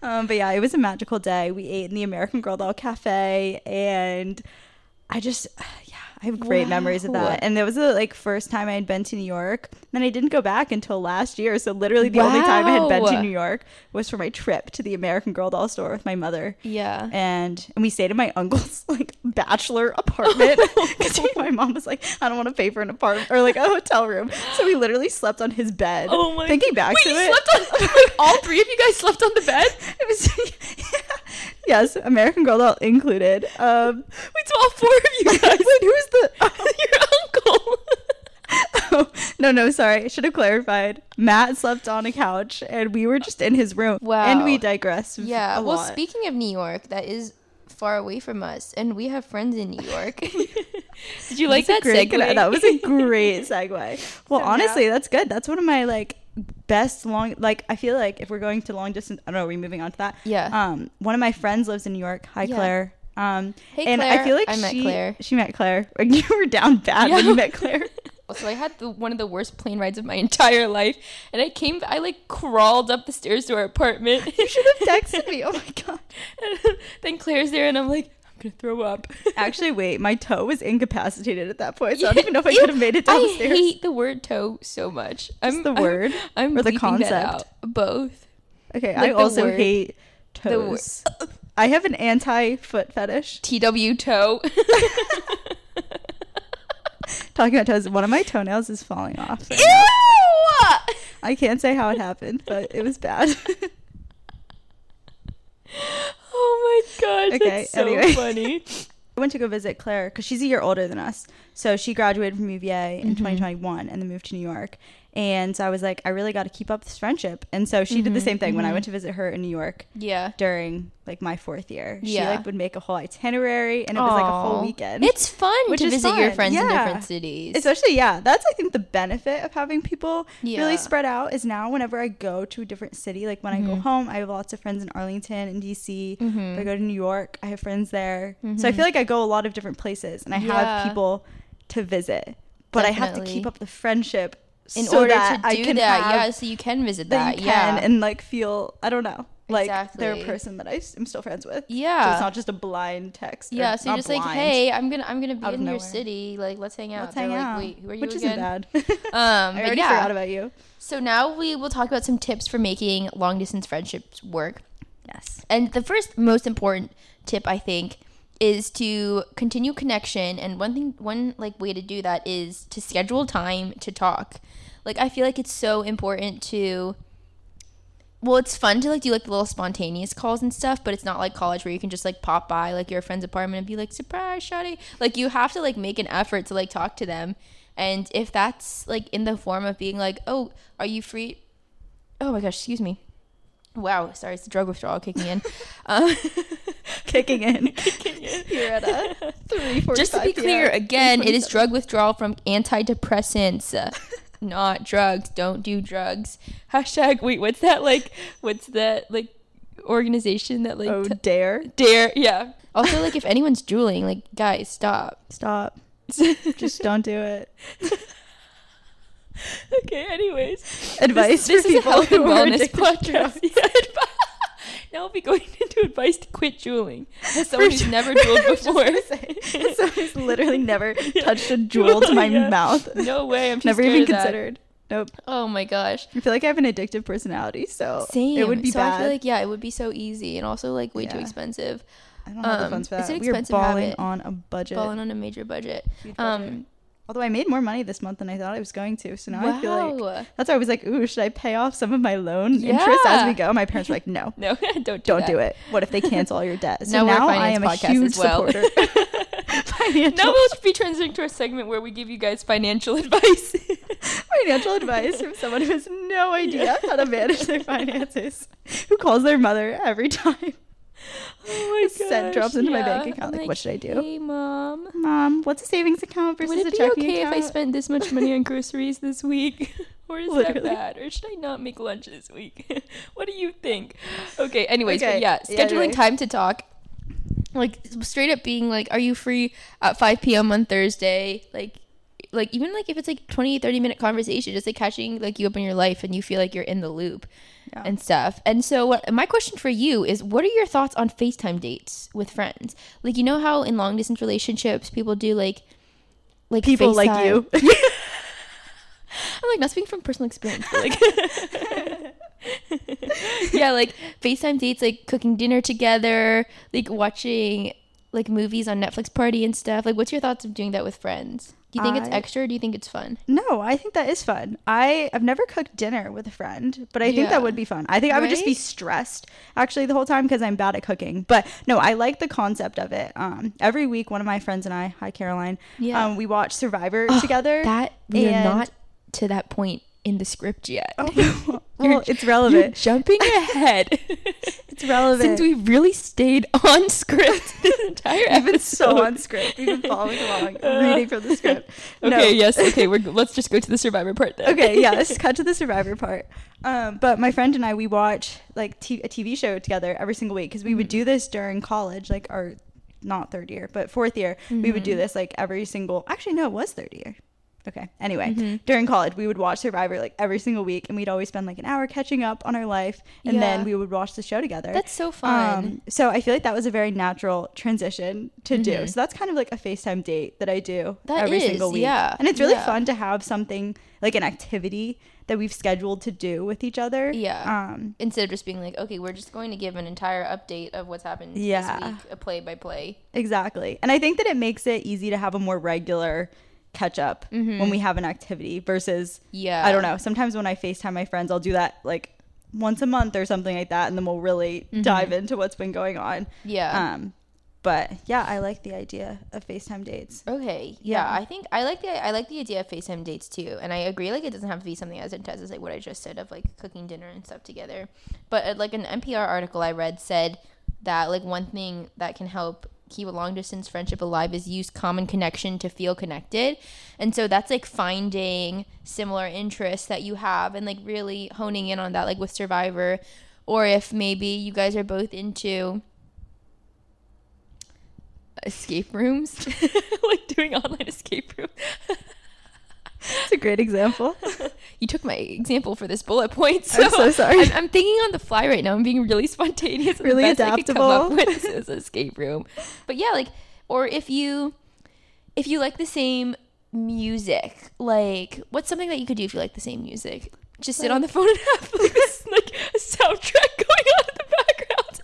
Um, but yeah, it was a magical day. We ate in the American Girl Doll Cafe, and I just, I have great memories of that. And it was the like first time I had been to New York. Then I didn't go back until last year. So literally, the only time I had been to New York was for my trip to the American Girl Doll store with my mother. yeah. And and we stayed in my uncle's like bachelor apartment oh. because my mom was like, I don't want to pay for an apartment or like a hotel room. So we literally slept on his bed. Oh my Thinking back Wait, to it, slept on like all three of you guys slept on the bed? it was yes, American Girl doll included. Um, Wait, so all four of you guys. wait, who's the? Your uncle. Oh, no, no, sorry, I should have clarified. Matt slept on a couch, and we were just in his room. Wow. and we digress. yeah. Well, lot. speaking of New York, that is far away from us, and we have friends in New York. Did you like that great, segue? That was a great segue. Well, So honestly, now- that's good. That's one of my like best long. Like, I feel like if we're going to long distance, I don't know. Are we moving on to that? Yeah. Um, one of my friends lives in New York. Hi, Yeah. Claire. Um, Hey, and Claire. I feel like I met Claire. She met Claire. You were down bad when you met Claire. So I had the, one of the worst plane rides of my entire life, and I came. I like crawled up the stairs to our apartment. You should have texted me. Oh my god. then Claire's there, and I'm like, gonna throw up. Actually, wait. My toe was incapacitated at that point, so I don't even know if I could have made it downstairs. I hate the word toe so much. I'm the I'm- word I'm, or the concept? Both. okay, like I also word. hate toes. I have an anti-foot fetish. TW toe. Talking about toes, one of my toenails is falling off. right Ew! I can't say how it happened, but it was bad. Oh my gosh, Okay, that's so anyway. funny. I went to go visit Claire because she's a year older than us. So she graduated from UVA in Mhm. 2021 and then moved to New York. And so I was like, I really got to keep up this friendship. And so she did the Mhm, same thing when I mhm. went to visit her in New York Yeah. during like my fourth year. She Yeah. like would make a whole itinerary and it was like a whole weekend. It's fun Which to is visit your fun, friends in different cities. Especially, yeah, that's I think the benefit of having people Yeah. really spread out is now whenever I go to a different city, like when I go Mhm. home, I have lots of friends in Arlington and DC. If I go to New York, I have friends there. So I feel like I go a lot of different places and I Yeah. have people to visit. But I have to keep up the friendship in so order that to do that, yeah, so you can visit that that, yeah, and like feel I don't know like they're a Exactly. person I am still friends with. Yeah, So it's not just a blind text. yeah. So you're just like, hey, I'm gonna, I'm gonna be in your city. Like, let's hang out. let's They're hang like, out. Wait, who are you Which again? isn't bad. Um, I already yeah. forgot about you. So now we will talk about some tips for making long distance friendships work. Yes. And the first most important tip I think is to continue connection and one thing one like way to do that is to schedule time to talk. Like I feel like it's so important to well, it's fun to like do like little spontaneous calls and stuff, but it's not like college where you can just like pop by like your friend's apartment and be like, surprise, shawty. Like you have to like make an effort to like talk to them. And if that's like in the form of being like, oh, are you free? Oh my gosh, excuse me. Wow, sorry, it's the drug withdrawal kicking in. Um, Kicking in. kicking in. You're at a three forty. Just to be clear, again, it is drug withdrawal from antidepressants, uh, not drugs. Don't do drugs. Hashtag. Wait, what's that like? What's that like? Organization that like Oh, t- dare dare? Yeah. Also, like if anyone's Juuling, like guys, stop. stop. Just don't do it. okay. Anyways, Advice This, for this is a people who are wellness addicted podcast. Now I'll be going into advice to quit Juuling. As someone who's never Juuled I was just before. as someone who's literally never touched a Juul to my Yeah. mouth. No way. I'm too Never even considered. Nope. Oh my gosh. I feel like I have an addictive personality, so Same. it would be so bad. I feel like yeah, it would be so easy and also like way too Yeah. expensive. I don't have the um, funds for it's that. an We are expensive balling habit. on a budget. Falling on a major budget. Huge budget. Although I made more money this month than I thought I was going to, so now I feel like that's why I was like, "Ooh, should I pay off some of my loan interest as we go?" My parents were like, "No, No, don't do don't that. do it. What if they cancel all your debt?" So now, now, I am a huge well. supporter. Financial, now we'll be transitioning to a segment where we give you guys financial advice. financial advice from someone who has no idea how to manage their finances, who calls their mother every time. Oh my cent drops into my bank account, I'm like, what should I do? Hey, mom. Mom, what's a savings account versus Would it be checking okay account? if I spent this much money on groceries this week? or is Literally. that bad? Or should I not make lunch this week? what do you think? Okay, anyways, Okay, but yeah, yeah, scheduling anyway. time to talk. Like straight up being like, are you free at 5 p.m. on Thursday? Like like even like if it's like 20 30 minute conversation just like catching like you up in your life and you feel like you're in the loop Yeah. and stuff. And so what my question for you is what are your thoughts on facetime dates with friends? Like you know how in long distance relationships people do like like People like you. i'm like not speaking from personal experience but like yeah like facetime dates like cooking dinner together like watching like movies on netflix party and stuff. Like what's your thoughts of doing that with friends do you think it's I- extra or do you think it's fun No, I think that is fun. I I've never cooked dinner with a friend, but I think Yeah. that would be fun. I think I would just be Right? stressed actually the whole time because I'm bad at cooking. But no, I like the concept of it. Um, every week, one of my friends and I, hi Caroline, Yeah. um, we watch Survivor together. that we are and- not to that point in the script yet Oh, well, it's You're relevant. jumping ahead It's relevant. since we really stayed on script this entire We've been so on script. We've been following along, reading from the script. okay No. yes okay we're let's just go to the survivor part then okay, yeah, let's cut to the survivor part. Um, but my friend and I, we watch like t- a TV show together every single week because we would do this during college, like our not third year, but fourth year. We would do this like every single. Actually, no, it was third year. Okay. Anyway, during college, we would watch Survivor like every single week, and we'd always spend like an hour catching up on our life, and then we would watch the show together. That's so fun. Um, so I feel like that was a very natural transition to do. Mhm. So that's kind of like a FaceTime date that I do That every is, single week. yeah, And it's really yeah. fun to have something like an activity that we've scheduled to do with each other. Yeah. Um, Instead of just being like, okay, we're just going to give an entire update of what's happened Yeah. this week, a play by play. exactly. And I think that it makes it easy to have a more regular catch up when we have an activity versus Mm-hmm. Yeah. I don't know. Sometimes when I FaceTime my friends, I'll do that like once a month or something like that, and then we'll really dive into what's been going on. Mm-hmm. Yeah. Um, but yeah, I like the idea of FaceTime dates. Okay. Yeah, Yeah. I think I like the I like the idea of FaceTime dates too, and I agree. Like it doesn't have to be something as intense as like what I just said of like cooking dinner and stuff together. But uh, like an NPR article I read said that like one thing that can help keep a long distance friendship alive is use common connection to feel connected, and so that's like finding similar interests that you have and like really honing in on that, like with Survivor, or if maybe you guys are both into escape rooms like doing online escape room It's a great example. you took my example for this bullet point I'm so sorry. I'm, I'm thinking on the fly right now i'm being really spontaneous Really best I could come up adaptable. with is escape room but yeah like or if you if you like the same music like what's something that you could do if you like the same music just sit on the phone and have like, like a soundtrack going on in the background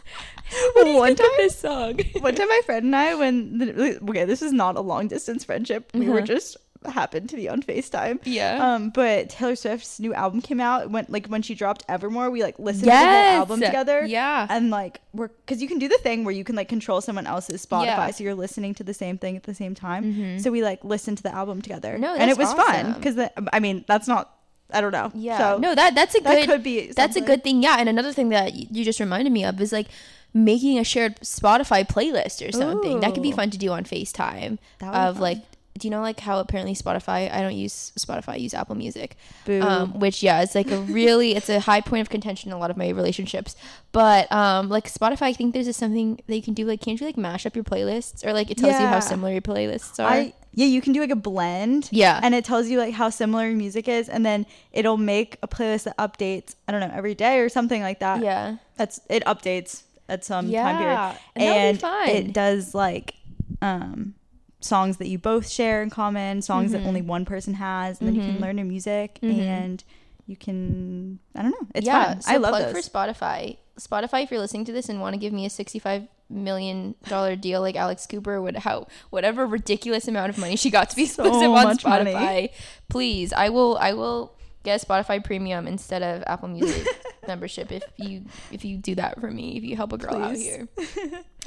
what One time- this song One time, my friend and I, when the, okay, this is not a long distance friendship. We were Uh-huh. just happened to be on Facetime. Yeah. Um, but Taylor Swift's new album came out. When like when she dropped Evermore, we like listened to the whole album together. Yeah. And like we're because you can do the thing where you can like control someone else's Spotify, Yeah. Mm-hmm. so you're listening to the same thing at the same time. So we like listened to the album together. No, and it was fun awesome. because I mean that's not. I don't know. Yeah. So no, that that's a that good could be that's a good thing. Yeah, and another thing that you just reminded me of is like making a shared Spotify playlist or something. That could be fun to do on FaceTime. That would be Of fun. like do you know like how apparently Spotify I don't use Spotify, I use Apple Music. Um, which yeah, it's like a really it's a high point of contention in a lot of my relationships. But um like Spotify, I think there's just something that you can do like can't you like mash up your playlists or like it tells you how similar your playlists are. I yeah, you can do like a blend. Yeah. And it tells you like how similar your music is, and then it'll make a playlist that updates. I don't know every day or something like that. yeah. That's it updates at some time period, and and it does like um songs that you both share in common, songs Mm-hmm. that only one person has, and then you can learn their music and you can I don't know. It's fun. so I love plug those. for Spotify. Spotify, if you're listening to this and want to give me a sixty-five million dollar deal like Alex Cooper would how whatever ridiculous amount of money she got to be So exclusive on much money. Spotify, please, I will I will get a Spotify Premium instead of Apple Music membership if you if you do that for me if you help a girl out here.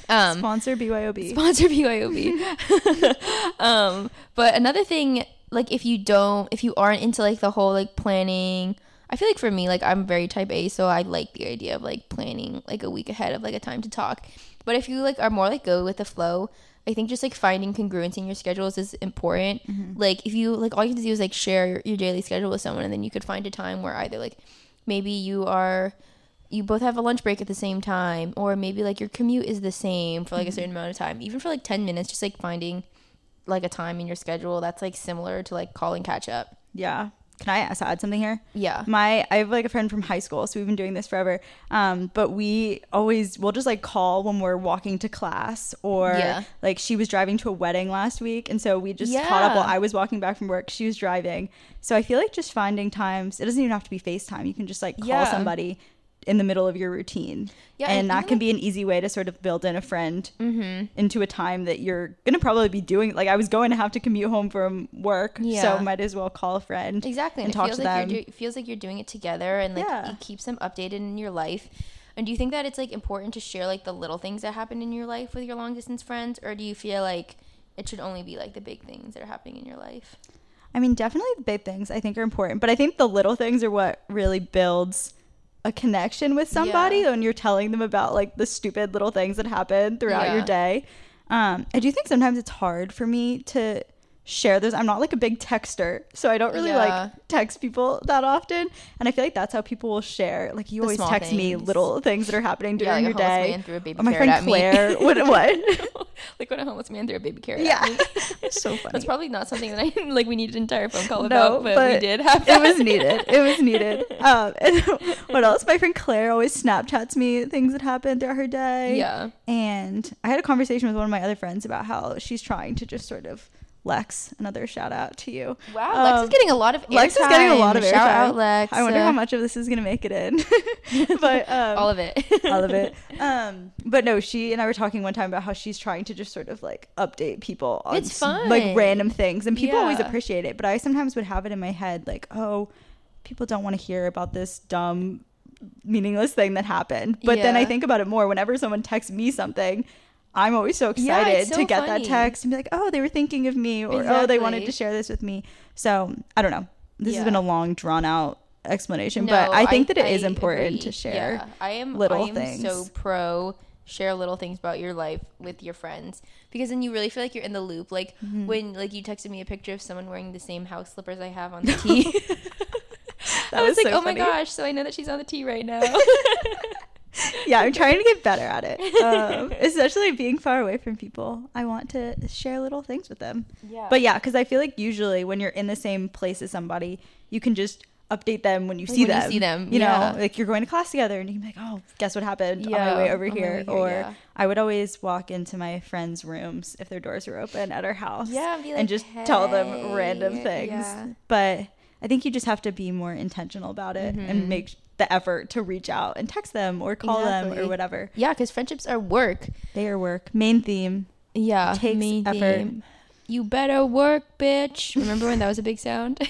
Um, Sponsor BYOB. sponsor BYOB. um, but another thing, like if you don't, if you aren't into like the whole like planning, I feel like for me, like I'm very type A, so I like the idea of like planning like a week ahead of like a time to talk. But if you like are more like go with the flow, I think just like finding congruency in your schedules is important. Mm-hmm. Like if you like all you have to do is like share your, your daily schedule with someone, and then you could find a time where either like maybe you are you both have a lunch break at the same time or maybe like your commute is the same for like a mm-hmm. certain amount of time even for like 10 minutes just like finding like a time in your schedule that's like similar to like calling catch up. Yeah. Can I ask, add something here? Yeah. My I have like a friend from high school, so we've been doing this forever. Um, but we always we'll just like call when we're walking to class or Yeah. like she was driving to a wedding last week and so we just caught up while I was walking back from work, she was driving. So I feel like just finding times it doesn't even have to be FaceTime. You can just like call Yeah. somebody in the middle of your routine. Yeah, and, that can like- be an easy way to sort of build in a friend Mm-hmm. into a time that you're gonna probably be doing like I was going to have to commute home from work, Yeah. so might as well call a friend. Exactly. and And, talk to like them. it feels like you're doing it together and like Yeah. it keeps them updated in your life. And do you think that it's like important to share like the little things that happen in your life with your long distance friends or do you feel like it should only be like the big things that are happening in your life? I mean, definitely the big things I think are important, but I think the little things are what really builds a connection with somebody Yeah. when you're telling them about like the stupid little things that happen throughout your day. Um, I do think sometimes it's hard for me to share those. I'm not like a big texter, so I don't really Yeah. like text people that often. And I feel like that's how people will share. Like you The always text me little things that are happening Yeah, during like your day. man threw a baby Or my friend at me. Claire. what? What? like when a homeless man threw a baby carrot yeah, at me. so funny. That's probably not something that I like we needed an entire phone call No, about, but, we did have it was needed. It was needed. Um, and what else? My friend Claire always Snapchats me things that happened throughout her day. Yeah. And I had a conversation with one of my other friends about how she's trying to just sort of Lex. Another shout out to you. Wow, Lex Um, is getting a lot of Lex is getting a lot of airtime. Shout out Lex. I wonder Uh, how much of this is gonna make it in. but um, all of it. all of it. Um, but no, she and I were talking one time about how she's trying to just sort of like update people on It's fun. like random things, and people always appreciate it. But I sometimes would have it in my head like, oh, people don't want to hear about this dumb, meaningless thing that happened. But then I think about it more. Whenever someone texts me something. I'm always so excited it's so to get funny. that text and be like, oh, they were thinking of me, or oh, they wanted to share this with me. So I don't know. This has been a long, drawn out explanation, No, but I think that it is I important agree. to share. Yeah, I am little I am things. so pro share little things about your life with your friends because then you really feel like you're in the loop. Like Mm-hmm. when like you texted me a picture of someone wearing the same house slippers I have on the tee. I was, was like, so oh my gosh, so I know that she's on the tee right now. yeah, I'm trying to get better at it. Um, especially being far away from people. I want to share little things with them. yeah. But yeah, because I feel like usually when you're in the same place as somebody, you can just update them when you Like see when you them. see them, You yeah. know, like you're going to class together and you can be like, oh, guess what happened on my way over here. or yeah. I would always walk into my friends' rooms if their doors were open at our house. Yeah, and be and like, just tell them random things. Yeah. But I think you just have to be more intentional about it and Mhm. make the effort to reach out and text them or call them or whatever. yeah, because friendships are work. They are work. Main theme. Yeah, Takes main effort. theme. You better work, bitch. Remember when that was a big sound?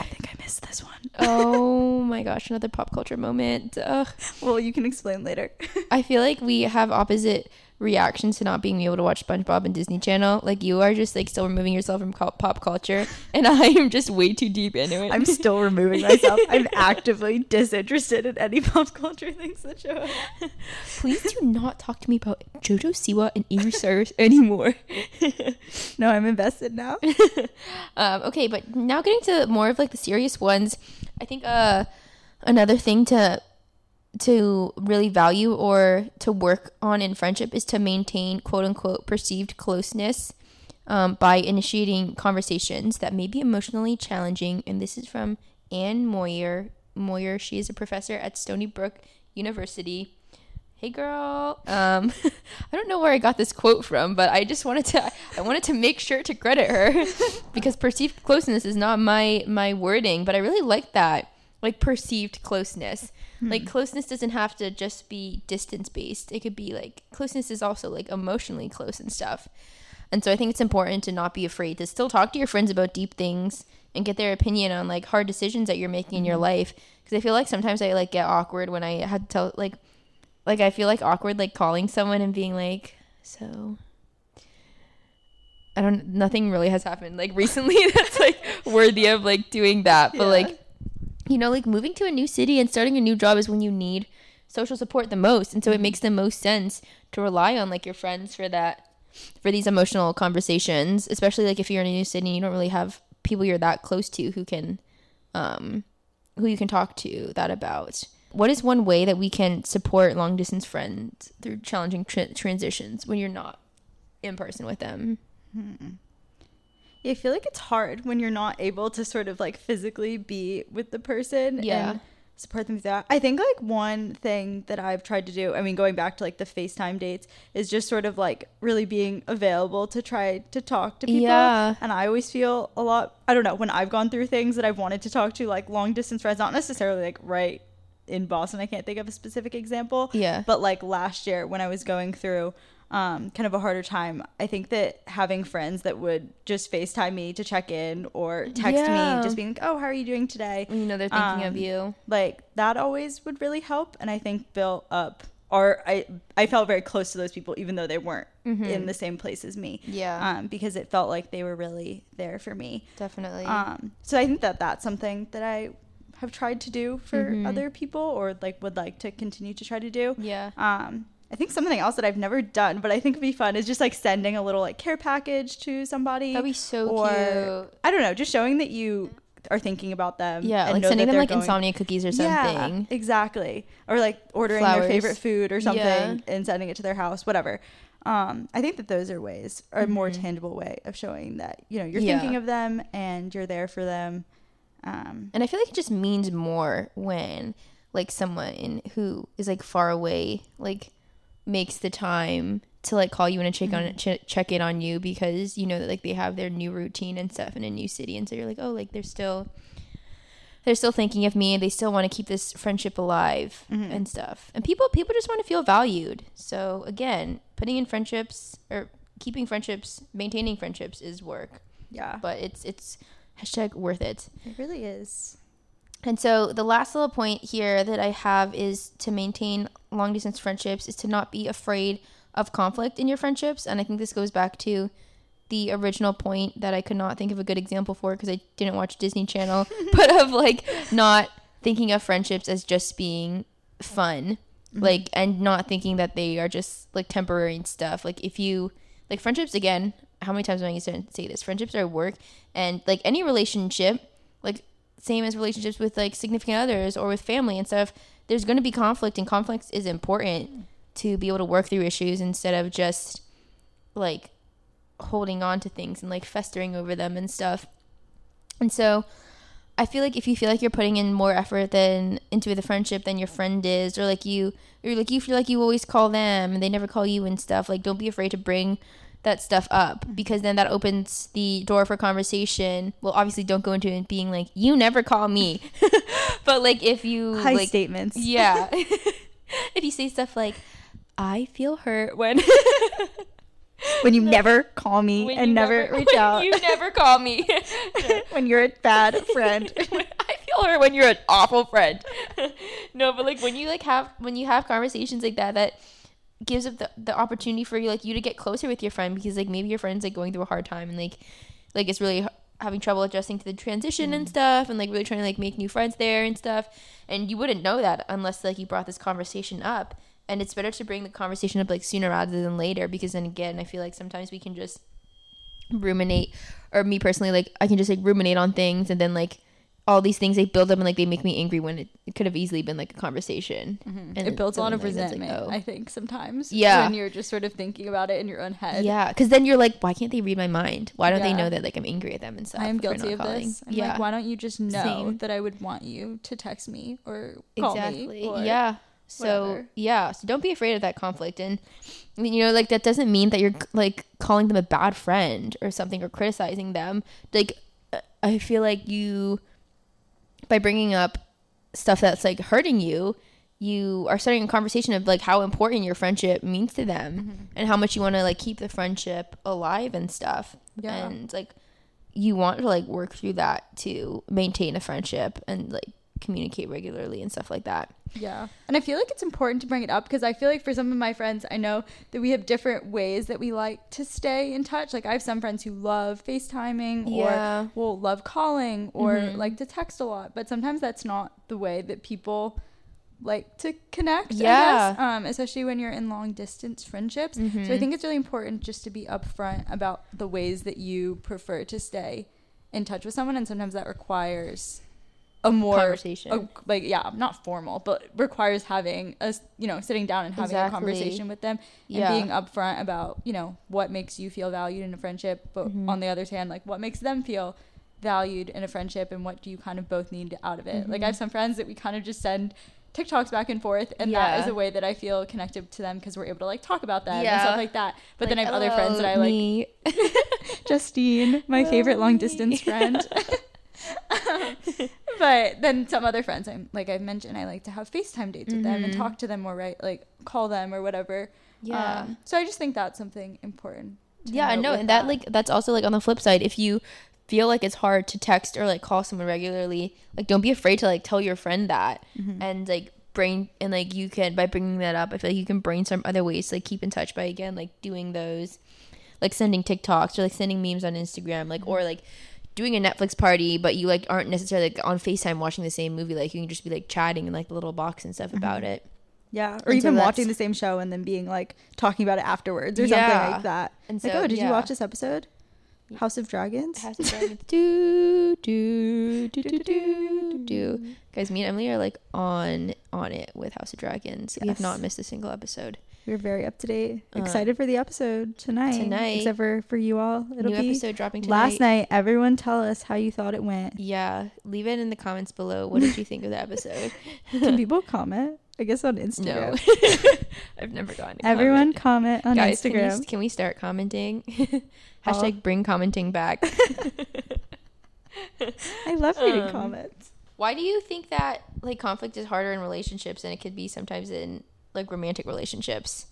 I think I missed this one. oh my gosh, another pop culture moment. Ugh. Well, you can explain later. I feel like we have opposite reactions to not being able to watch SpongeBob and Disney Channel. Like you are just like still removing yourself from pop culture, and I am just way too deep into it. I'm still removing myself. I'm actively disinterested in any pop culture things that show up. Please do not talk to me about JoJo Siwa and Amy Cyrus anymore. No, I'm invested now. um, okay, but now getting to more of like the serious ones, I think uh, another thing to to really value or to work on in friendship is to maintain quote unquote perceived closeness um, by initiating conversations that may be emotionally challenging. And this is from Anne Moyer. Moyer, she is a professor at Stony Brook University. Hey girl. Um, I don't know where I got this quote from, but I just wanted to I wanted to make sure to credit her because perceived closeness is not my my wording, but I really like that. Like perceived closeness. Like hmm. closeness doesn't have to just be distance based. It could be like closeness is also like emotionally close and stuff. And so I think it's important to not be afraid to still talk to your friends about deep things and get their opinion on like hard decisions that you're making in your hmm. life. Because I feel like sometimes I like get awkward when I had to tell like like I feel like awkward like calling someone and being like, so I don't nothing really has happened like recently that's like worthy of like doing that. But Yeah. like you know, like moving to a new city and starting a new job is when you need social support the most. And so it makes the most sense to rely on like your friends for that for these emotional conversations, especially like if you're in a new city and you don't really have people you're that close to who can um who you can talk to that about. What is one way that we can support long distance friends through challenging tra- transitions when you're not in person with them? Yeah, I feel like it's hard when you're not able to sort of like physically be with the person Yeah. and support them through that. I think like one thing that I've tried to do, I mean, going back to like the FaceTime dates, is just sort of like really being available to try to talk to people. Yeah. And I always feel a lot, I don't know, when I've gone through things that I've wanted to talk to, like long distance friends, not necessarily like right in Boston. I can't think of a specific example. Yeah. But like last year when I was going through um, kind of a harder time, I think that having friends that would just FaceTime me to check in or text Yeah. me, just being like, oh, how are you doing today? You know they're thinking of Um, you. Like that always would really help. And I think built up, or I, I felt very close to those people, even though they weren't in the same place as me. Mm-hmm. Yeah. Um, because it felt like they were really there for me. Definitely. Um, so I think that that's something that I have tried to do for Mhm. other people or like would like to continue to try to do. yeah. Um, I think something else that I've never done, but I think would be fun is just like sending a little like care package to somebody. That'd be so or cute. I don't know, just showing that you are thinking about them. Yeah, and like sending them like going- insomnia cookies or something. Yeah, exactly. Or like ordering Flowers. their favorite food or something Yeah. and sending it to their house, whatever. Um, I think that those are ways, are a more tangible way of showing that you know you're Yeah. thinking of them and you're there for them. Um, And I feel like it just means more when like someone who is like far away like makes the time to like call you and check on ch- check in on you because you know that like they have their new routine and stuff in a new city. And so you're like oh like they're still they're still thinking of me they still want to keep this friendship alive Mhm. and stuff. And people people just want to feel valued. So again putting in friendships or keeping friendships maintaining friendships is work. Yeah, but it's it's hashtag worth it. It really is. And so the last little point here that I have is to maintain long distance friendships is to not be afraid of conflict in your friendships. And I think this goes back to the original point that I could not think of a good example for because I didn't watch Disney Channel, but of like not thinking of friendships as just being fun, mm-hmm. like, and not thinking that they are just like temporary and stuff. Like, if you like friendships, again, how many times am I going to say this? Friendships are work, and like any relationship, like same as relationships with like significant others or with family and stuff there's going to be conflict and conflict is important to be able to work through issues instead of just like holding on to things and like festering over them and stuff. And so i feel like if you feel like you're putting in more effort than into the friendship than your friend is or like you or like you feel like you always call them and they never call you and stuff like don't be afraid to bring that stuff up mm-hmm. because then that opens the door for conversation. Well, obviously, don't go into it being like, "You never call me," but like if you High like, statements. yeah, if you say stuff like, "I feel hurt when when you never call me when and you never, reach out, you never call me." when you're a bad friend. I feel hurt when you're an awful friend. no, but like when you like have when you have conversations like that, that gives up the, the opportunity for you like you to get closer with your friend because like maybe your friend's like going through a hard time and like like it's really having trouble adjusting to the transition and mm. stuff and like really trying to like make new friends there and stuff. And you wouldn't know that unless like you brought this conversation up. And it's better to bring the conversation up like sooner rather than later because then again i feel like sometimes we can just ruminate. Or me personally like i can just like ruminate on things and then like all these things they build up and like they make me angry when it, it could have easily been like a conversation mm-hmm. and it builds a lot of something like resentment, oh. I think, sometimes. Yeah. When you're just sort of thinking about it in your own head. yeah because then you're like why can't they read my mind why don't they know that like i'm angry at them and stuff I am guilty of calling? this. I'm yeah like, why don't you just know Same. that I would want you to text me or call exactly me? Yeah so whatever. yeah so don't be afraid of that conflict and I mean, you know like that doesn't mean that you're like calling them a bad friend or something or criticizing them like i feel like you by bringing up stuff that's like hurting you you are starting a conversation of like how important your friendship means to them Mm-hmm. and how much you want to like keep the friendship alive and stuff Yeah. and like you want to like work through that to maintain a friendship and like communicate regularly and stuff like that Yeah. And I feel like it's important to bring it up because I feel like for some of my friends, I know that we have different ways that we like to stay in touch. Like I have some friends who love FaceTiming Yeah. or will love calling or Mhm. like to text a lot, but sometimes that's not the way that people like to connect, Yeah. I guess. Um, especially when you're in long distance friendships. So I Mhm. think it's really important just to be upfront about the ways that you prefer to stay in touch with someone and sometimes that requires a more Conversation. a- like yeah, not formal, but requires having a you know sitting down and having a conversation with them and Yeah. being upfront about you know what makes you feel valued in a friendship, but Mm-hmm. on the other hand, like what makes them feel valued in a friendship and what do you kind of both need out of it. Like I have some friends that we kind of just send TikToks back and forth, and that Mm-hmm. Yeah. is a way that I feel connected to them because we're able to like talk about them and stuff like that. But then I have other friends that I "Oh, like. me." Justine, my Oh, favorite long distance friend. but then some other friends, I'm like I've mentioned, I like to have FaceTime dates with them and Mhm. talk to them more, right? Like call them or whatever. Yeah. Um, so I just think that's something important. to yeah, note no, with and that like that's also like on the flip side, if you feel like it's hard to text or like call someone regularly, like don't be afraid to like tell your friend that Mm-hmm. and like brain and like you can by bringing that up, I feel like you can brainstorm other ways to like keep in touch by again like doing those, like sending TikToks or like sending memes on Instagram, like Mm-hmm. or like doing a Netflix party, but you like aren't necessarily like on Facetime watching the same movie. Like you can just be like chatting in like the little box and stuff about Mm-hmm. it. Yeah, or And even that's- watching the same show and then being like talking about it afterwards or Yeah. something like that. And like, oh, did you watch this episode? House of Dragons. House of Dragons. do, do, do, do, do, do. Guys, me and Emily are like on on it with House of Dragons. We have not missed a single episode. We're very up to date. Uh, Excited for the episode tonight. tonight. except for for you all, it'll New be episode dropping tonight. last night. Everyone, tell us how you thought it went. Yeah, leave it in the comments below. What did you think of the episode? Can people comment? I guess on Instagram. no, I've never gotten. Everyone comment. comment on Guys, can, Instagram. you, can we start commenting? Hashtag bring commenting back. I love reading Um, comments. Why do you think that like conflict is harder in relationships than it could be sometimes in like romantic relationships?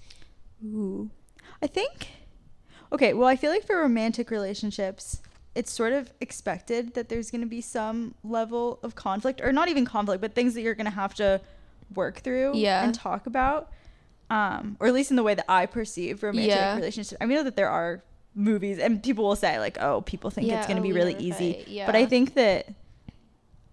Ooh. I think Okay, well I feel like for romantic relationships, it's sort of expected that there's going to be some level of conflict or not even conflict, but things that you're going to have to work through Yeah. and talk about. Um, or at least in the way that I perceive romantic Yeah. relationships. I mean, know that there are movies and people will say like, "Oh, people think Yeah, it's going to oh, be really easy." fight. But I think that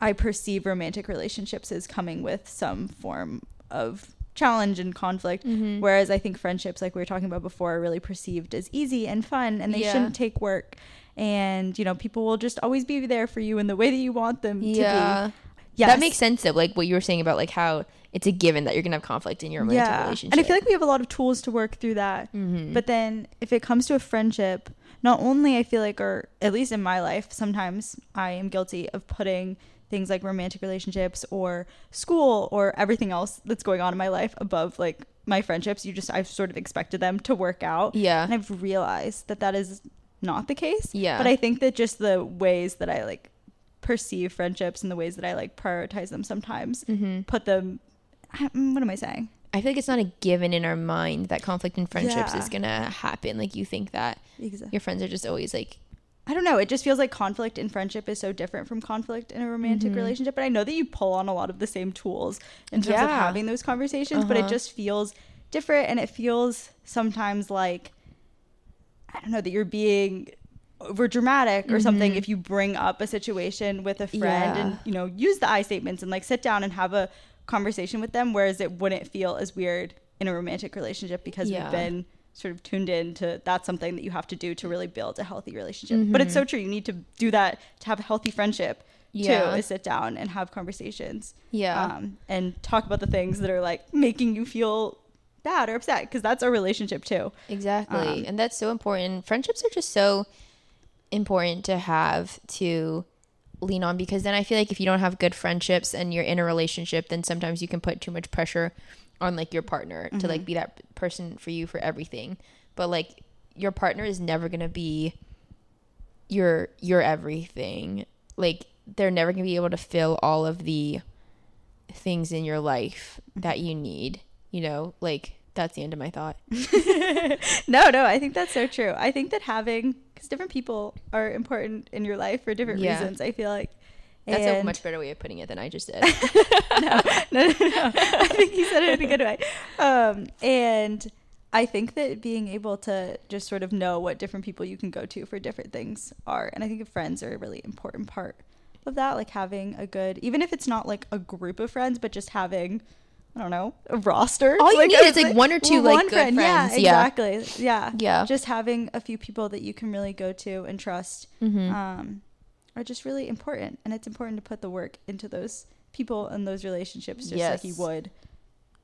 I perceive romantic relationships as coming with some form of challenge and conflict. Mhm. Whereas I think friendships, like we were talking about before, are really perceived as easy and fun and they Yeah. shouldn't take work. And, you know, people will just always be there for you in the way that you want them to be. Yeah, That makes sense though, like what you were saying about like how it's a given that you're gonna have conflict in your romantic yeah. relationship. And I feel like we have a lot of tools to work through that. Mhm. But then if it comes to a friendship, not only I feel like, or at least in my life, sometimes I am guilty of putting things like romantic relationships or school or everything else that's going on in my life above like my friendships. You just, I've sort of expected them to work out. Yeah. And I've realized that that is not the case. Yeah. But I think that just the ways that I like perceive friendships and the ways that I like prioritize them sometimes Mhm. put them, what am I saying? I feel like it's not a given in our mind that conflict in friendships Yeah. is gonna happen. Like you think that Exactly. your friends are just always like I don't know. It just feels like conflict in friendship is so different from conflict in a romantic Mhm. relationship. But I know that you pull on a lot of the same tools in terms of having those conversations, but it Uh-huh. just feels different and it feels sometimes like I don't know that you're being over dramatic or something Mhm. if you bring up a situation with a friend and you know use the I statements and like sit down and have a conversation with them whereas it wouldn't feel as weird in a romantic relationship because Yeah. we've been sort of tuned in to that's something that you have to do to really build a healthy relationship. But it's so true. You need to do that to have a healthy friendship Yeah. too, is sit down and have conversations. Yeah. Um, and talk about the things that are like making you feel bad or upset because that's a relationship too. Exactly. Um, and that's so important. Friendships are just so important to have to lean on because then I feel like if you don't have good friendships and you're in a relationship, then sometimes you can put too much pressure on like your partner to Mm-hmm. like be that person for you for everything. But like your partner is never going to be your your everything. Like they're never going to be able to fill all of the things in your life that you need, you know? Like that's the end of my thought. no, no, I think that's so true. I think that having because different people are important in your life for different Yeah. reasons. I feel like That's a much better way of putting it than I just did. no, no, no, no. I think you said it in a good way. Um, and I think that being able to just sort of know what different people you can go to for different things are, and I think friends are a really important part of that. Like having a good, even if it's not like a group of friends, but just having. I don't know a roster. All you Like, need is, like, one or two, like, good Yeah, friends. Yeah. exactly. Yeah, Yeah. Just having a few people that you can really go to and trust. Mhm. Um, are just really important, and it's important to put the work into those people and those relationships, just like you would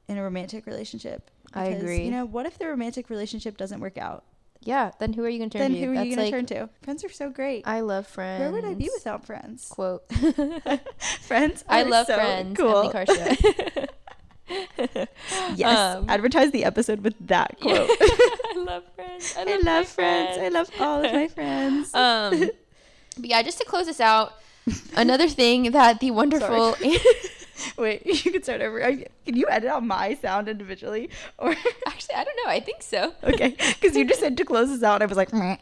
in a romantic relationship. I agree. You know, what if the romantic relationship doesn't work out? Yeah. Then who are you gonna turn then to? who are you going like, to turn to? Friends are so great. I love friends. Where would I be without friends? Quote. friends. I love so friends. Cool. Yes. Um, Advertise the episode with that quote. I love friends. I I love, love, my friends. I love all of my friends. Um, but yeah, just to close this out, another thing that the wonderful. Wait, you can start over. Can you edit out my sound individually, or Actually, I don't know. I think so. okay? Because you just said to close this out. I was like, "Meh."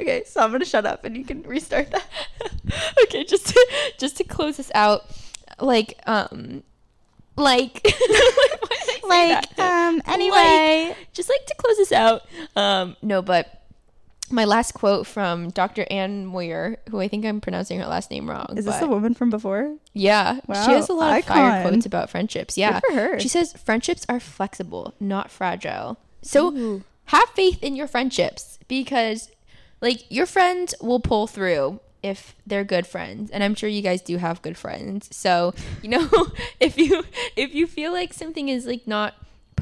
okay, so I'm gonna shut up and you can restart that. okay, just to, just to close this out, like um, like why did I say Like, um, anyway. just like to close this out. Um, no, but my last quote from Dr. Ann Moyer, who I think I'm pronouncing her last name wrong. Is this the woman from before? Yeah, Wow, she has a lot of fire quotes about friendships. Yeah, for her. She says friendships are flexible, not fragile. So Ooh. have faith in your friendships because, like, your friends will pull through if they're good friends, and I'm sure you guys do have good friends. So you know, if you if you feel like something is like not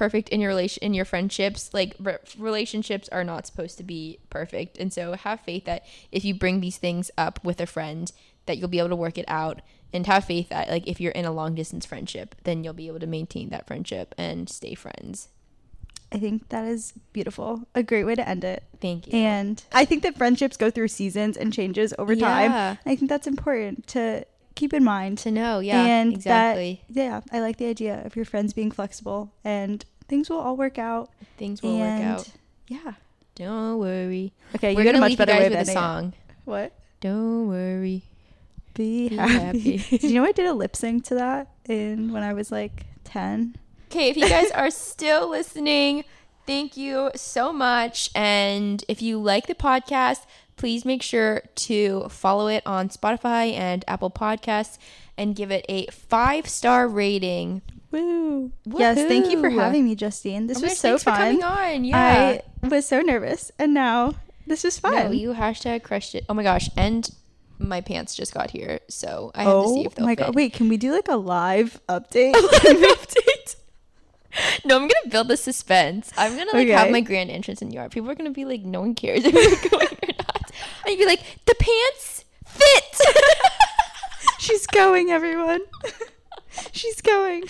perfect in your relation in your friendships like re- relationships are not supposed to be perfect and so have faith that if you bring these things up with a friend that you'll be able to work it out and have faith that like if you're in a long distance friendship then you'll be able to maintain that friendship and stay friends I think that is beautiful. A great way to end it. thank you And I think that friendships go through seasons and changes over time. Yeah. I think that's important to keep in mind. to know yeah and exactly That, yeah, I like the idea of your friends being flexible and things will all work out. things will work out Yeah. don't worry Okay, we're gonna a much leave you better guys way of with a song What? don't worry Be, Be happy. happy. Do you know I did a lip sync to that in when I was like 10? Okay, if you guys are still listening, thank you so much. And if you like the podcast, please make sure to follow it on Spotify and Apple Podcasts and give it a five star rating. Woo. Yes, thank you for having me, Justine. This Oh was so fun. for coming on. Yeah. I was so nervous and now this is fun. No, you hashtag crushed it. Oh my gosh. And my pants just got here. So I have to see oh if they'll Oh my fit. god! Wait, can we do like a live update? A live update. No, I'm gonna build the suspense. I'm gonna like have my grand entrance in the yard. People are gonna be like, no one cares if we're going or not. And you'd be like, the pants fit. She's going, everyone. She's going.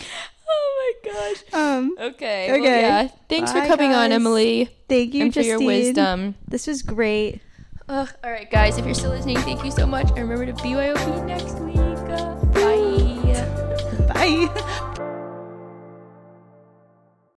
oh my gosh. Um, Okay. well, Okay. yeah. Thanks for Bye, coming on. Emily, thank you, and for Justine. your wisdom. This was great. Ugh, all right, guys. If you're still listening, thank you so much, and remember to BYOP next week. Uh, bye. Bye.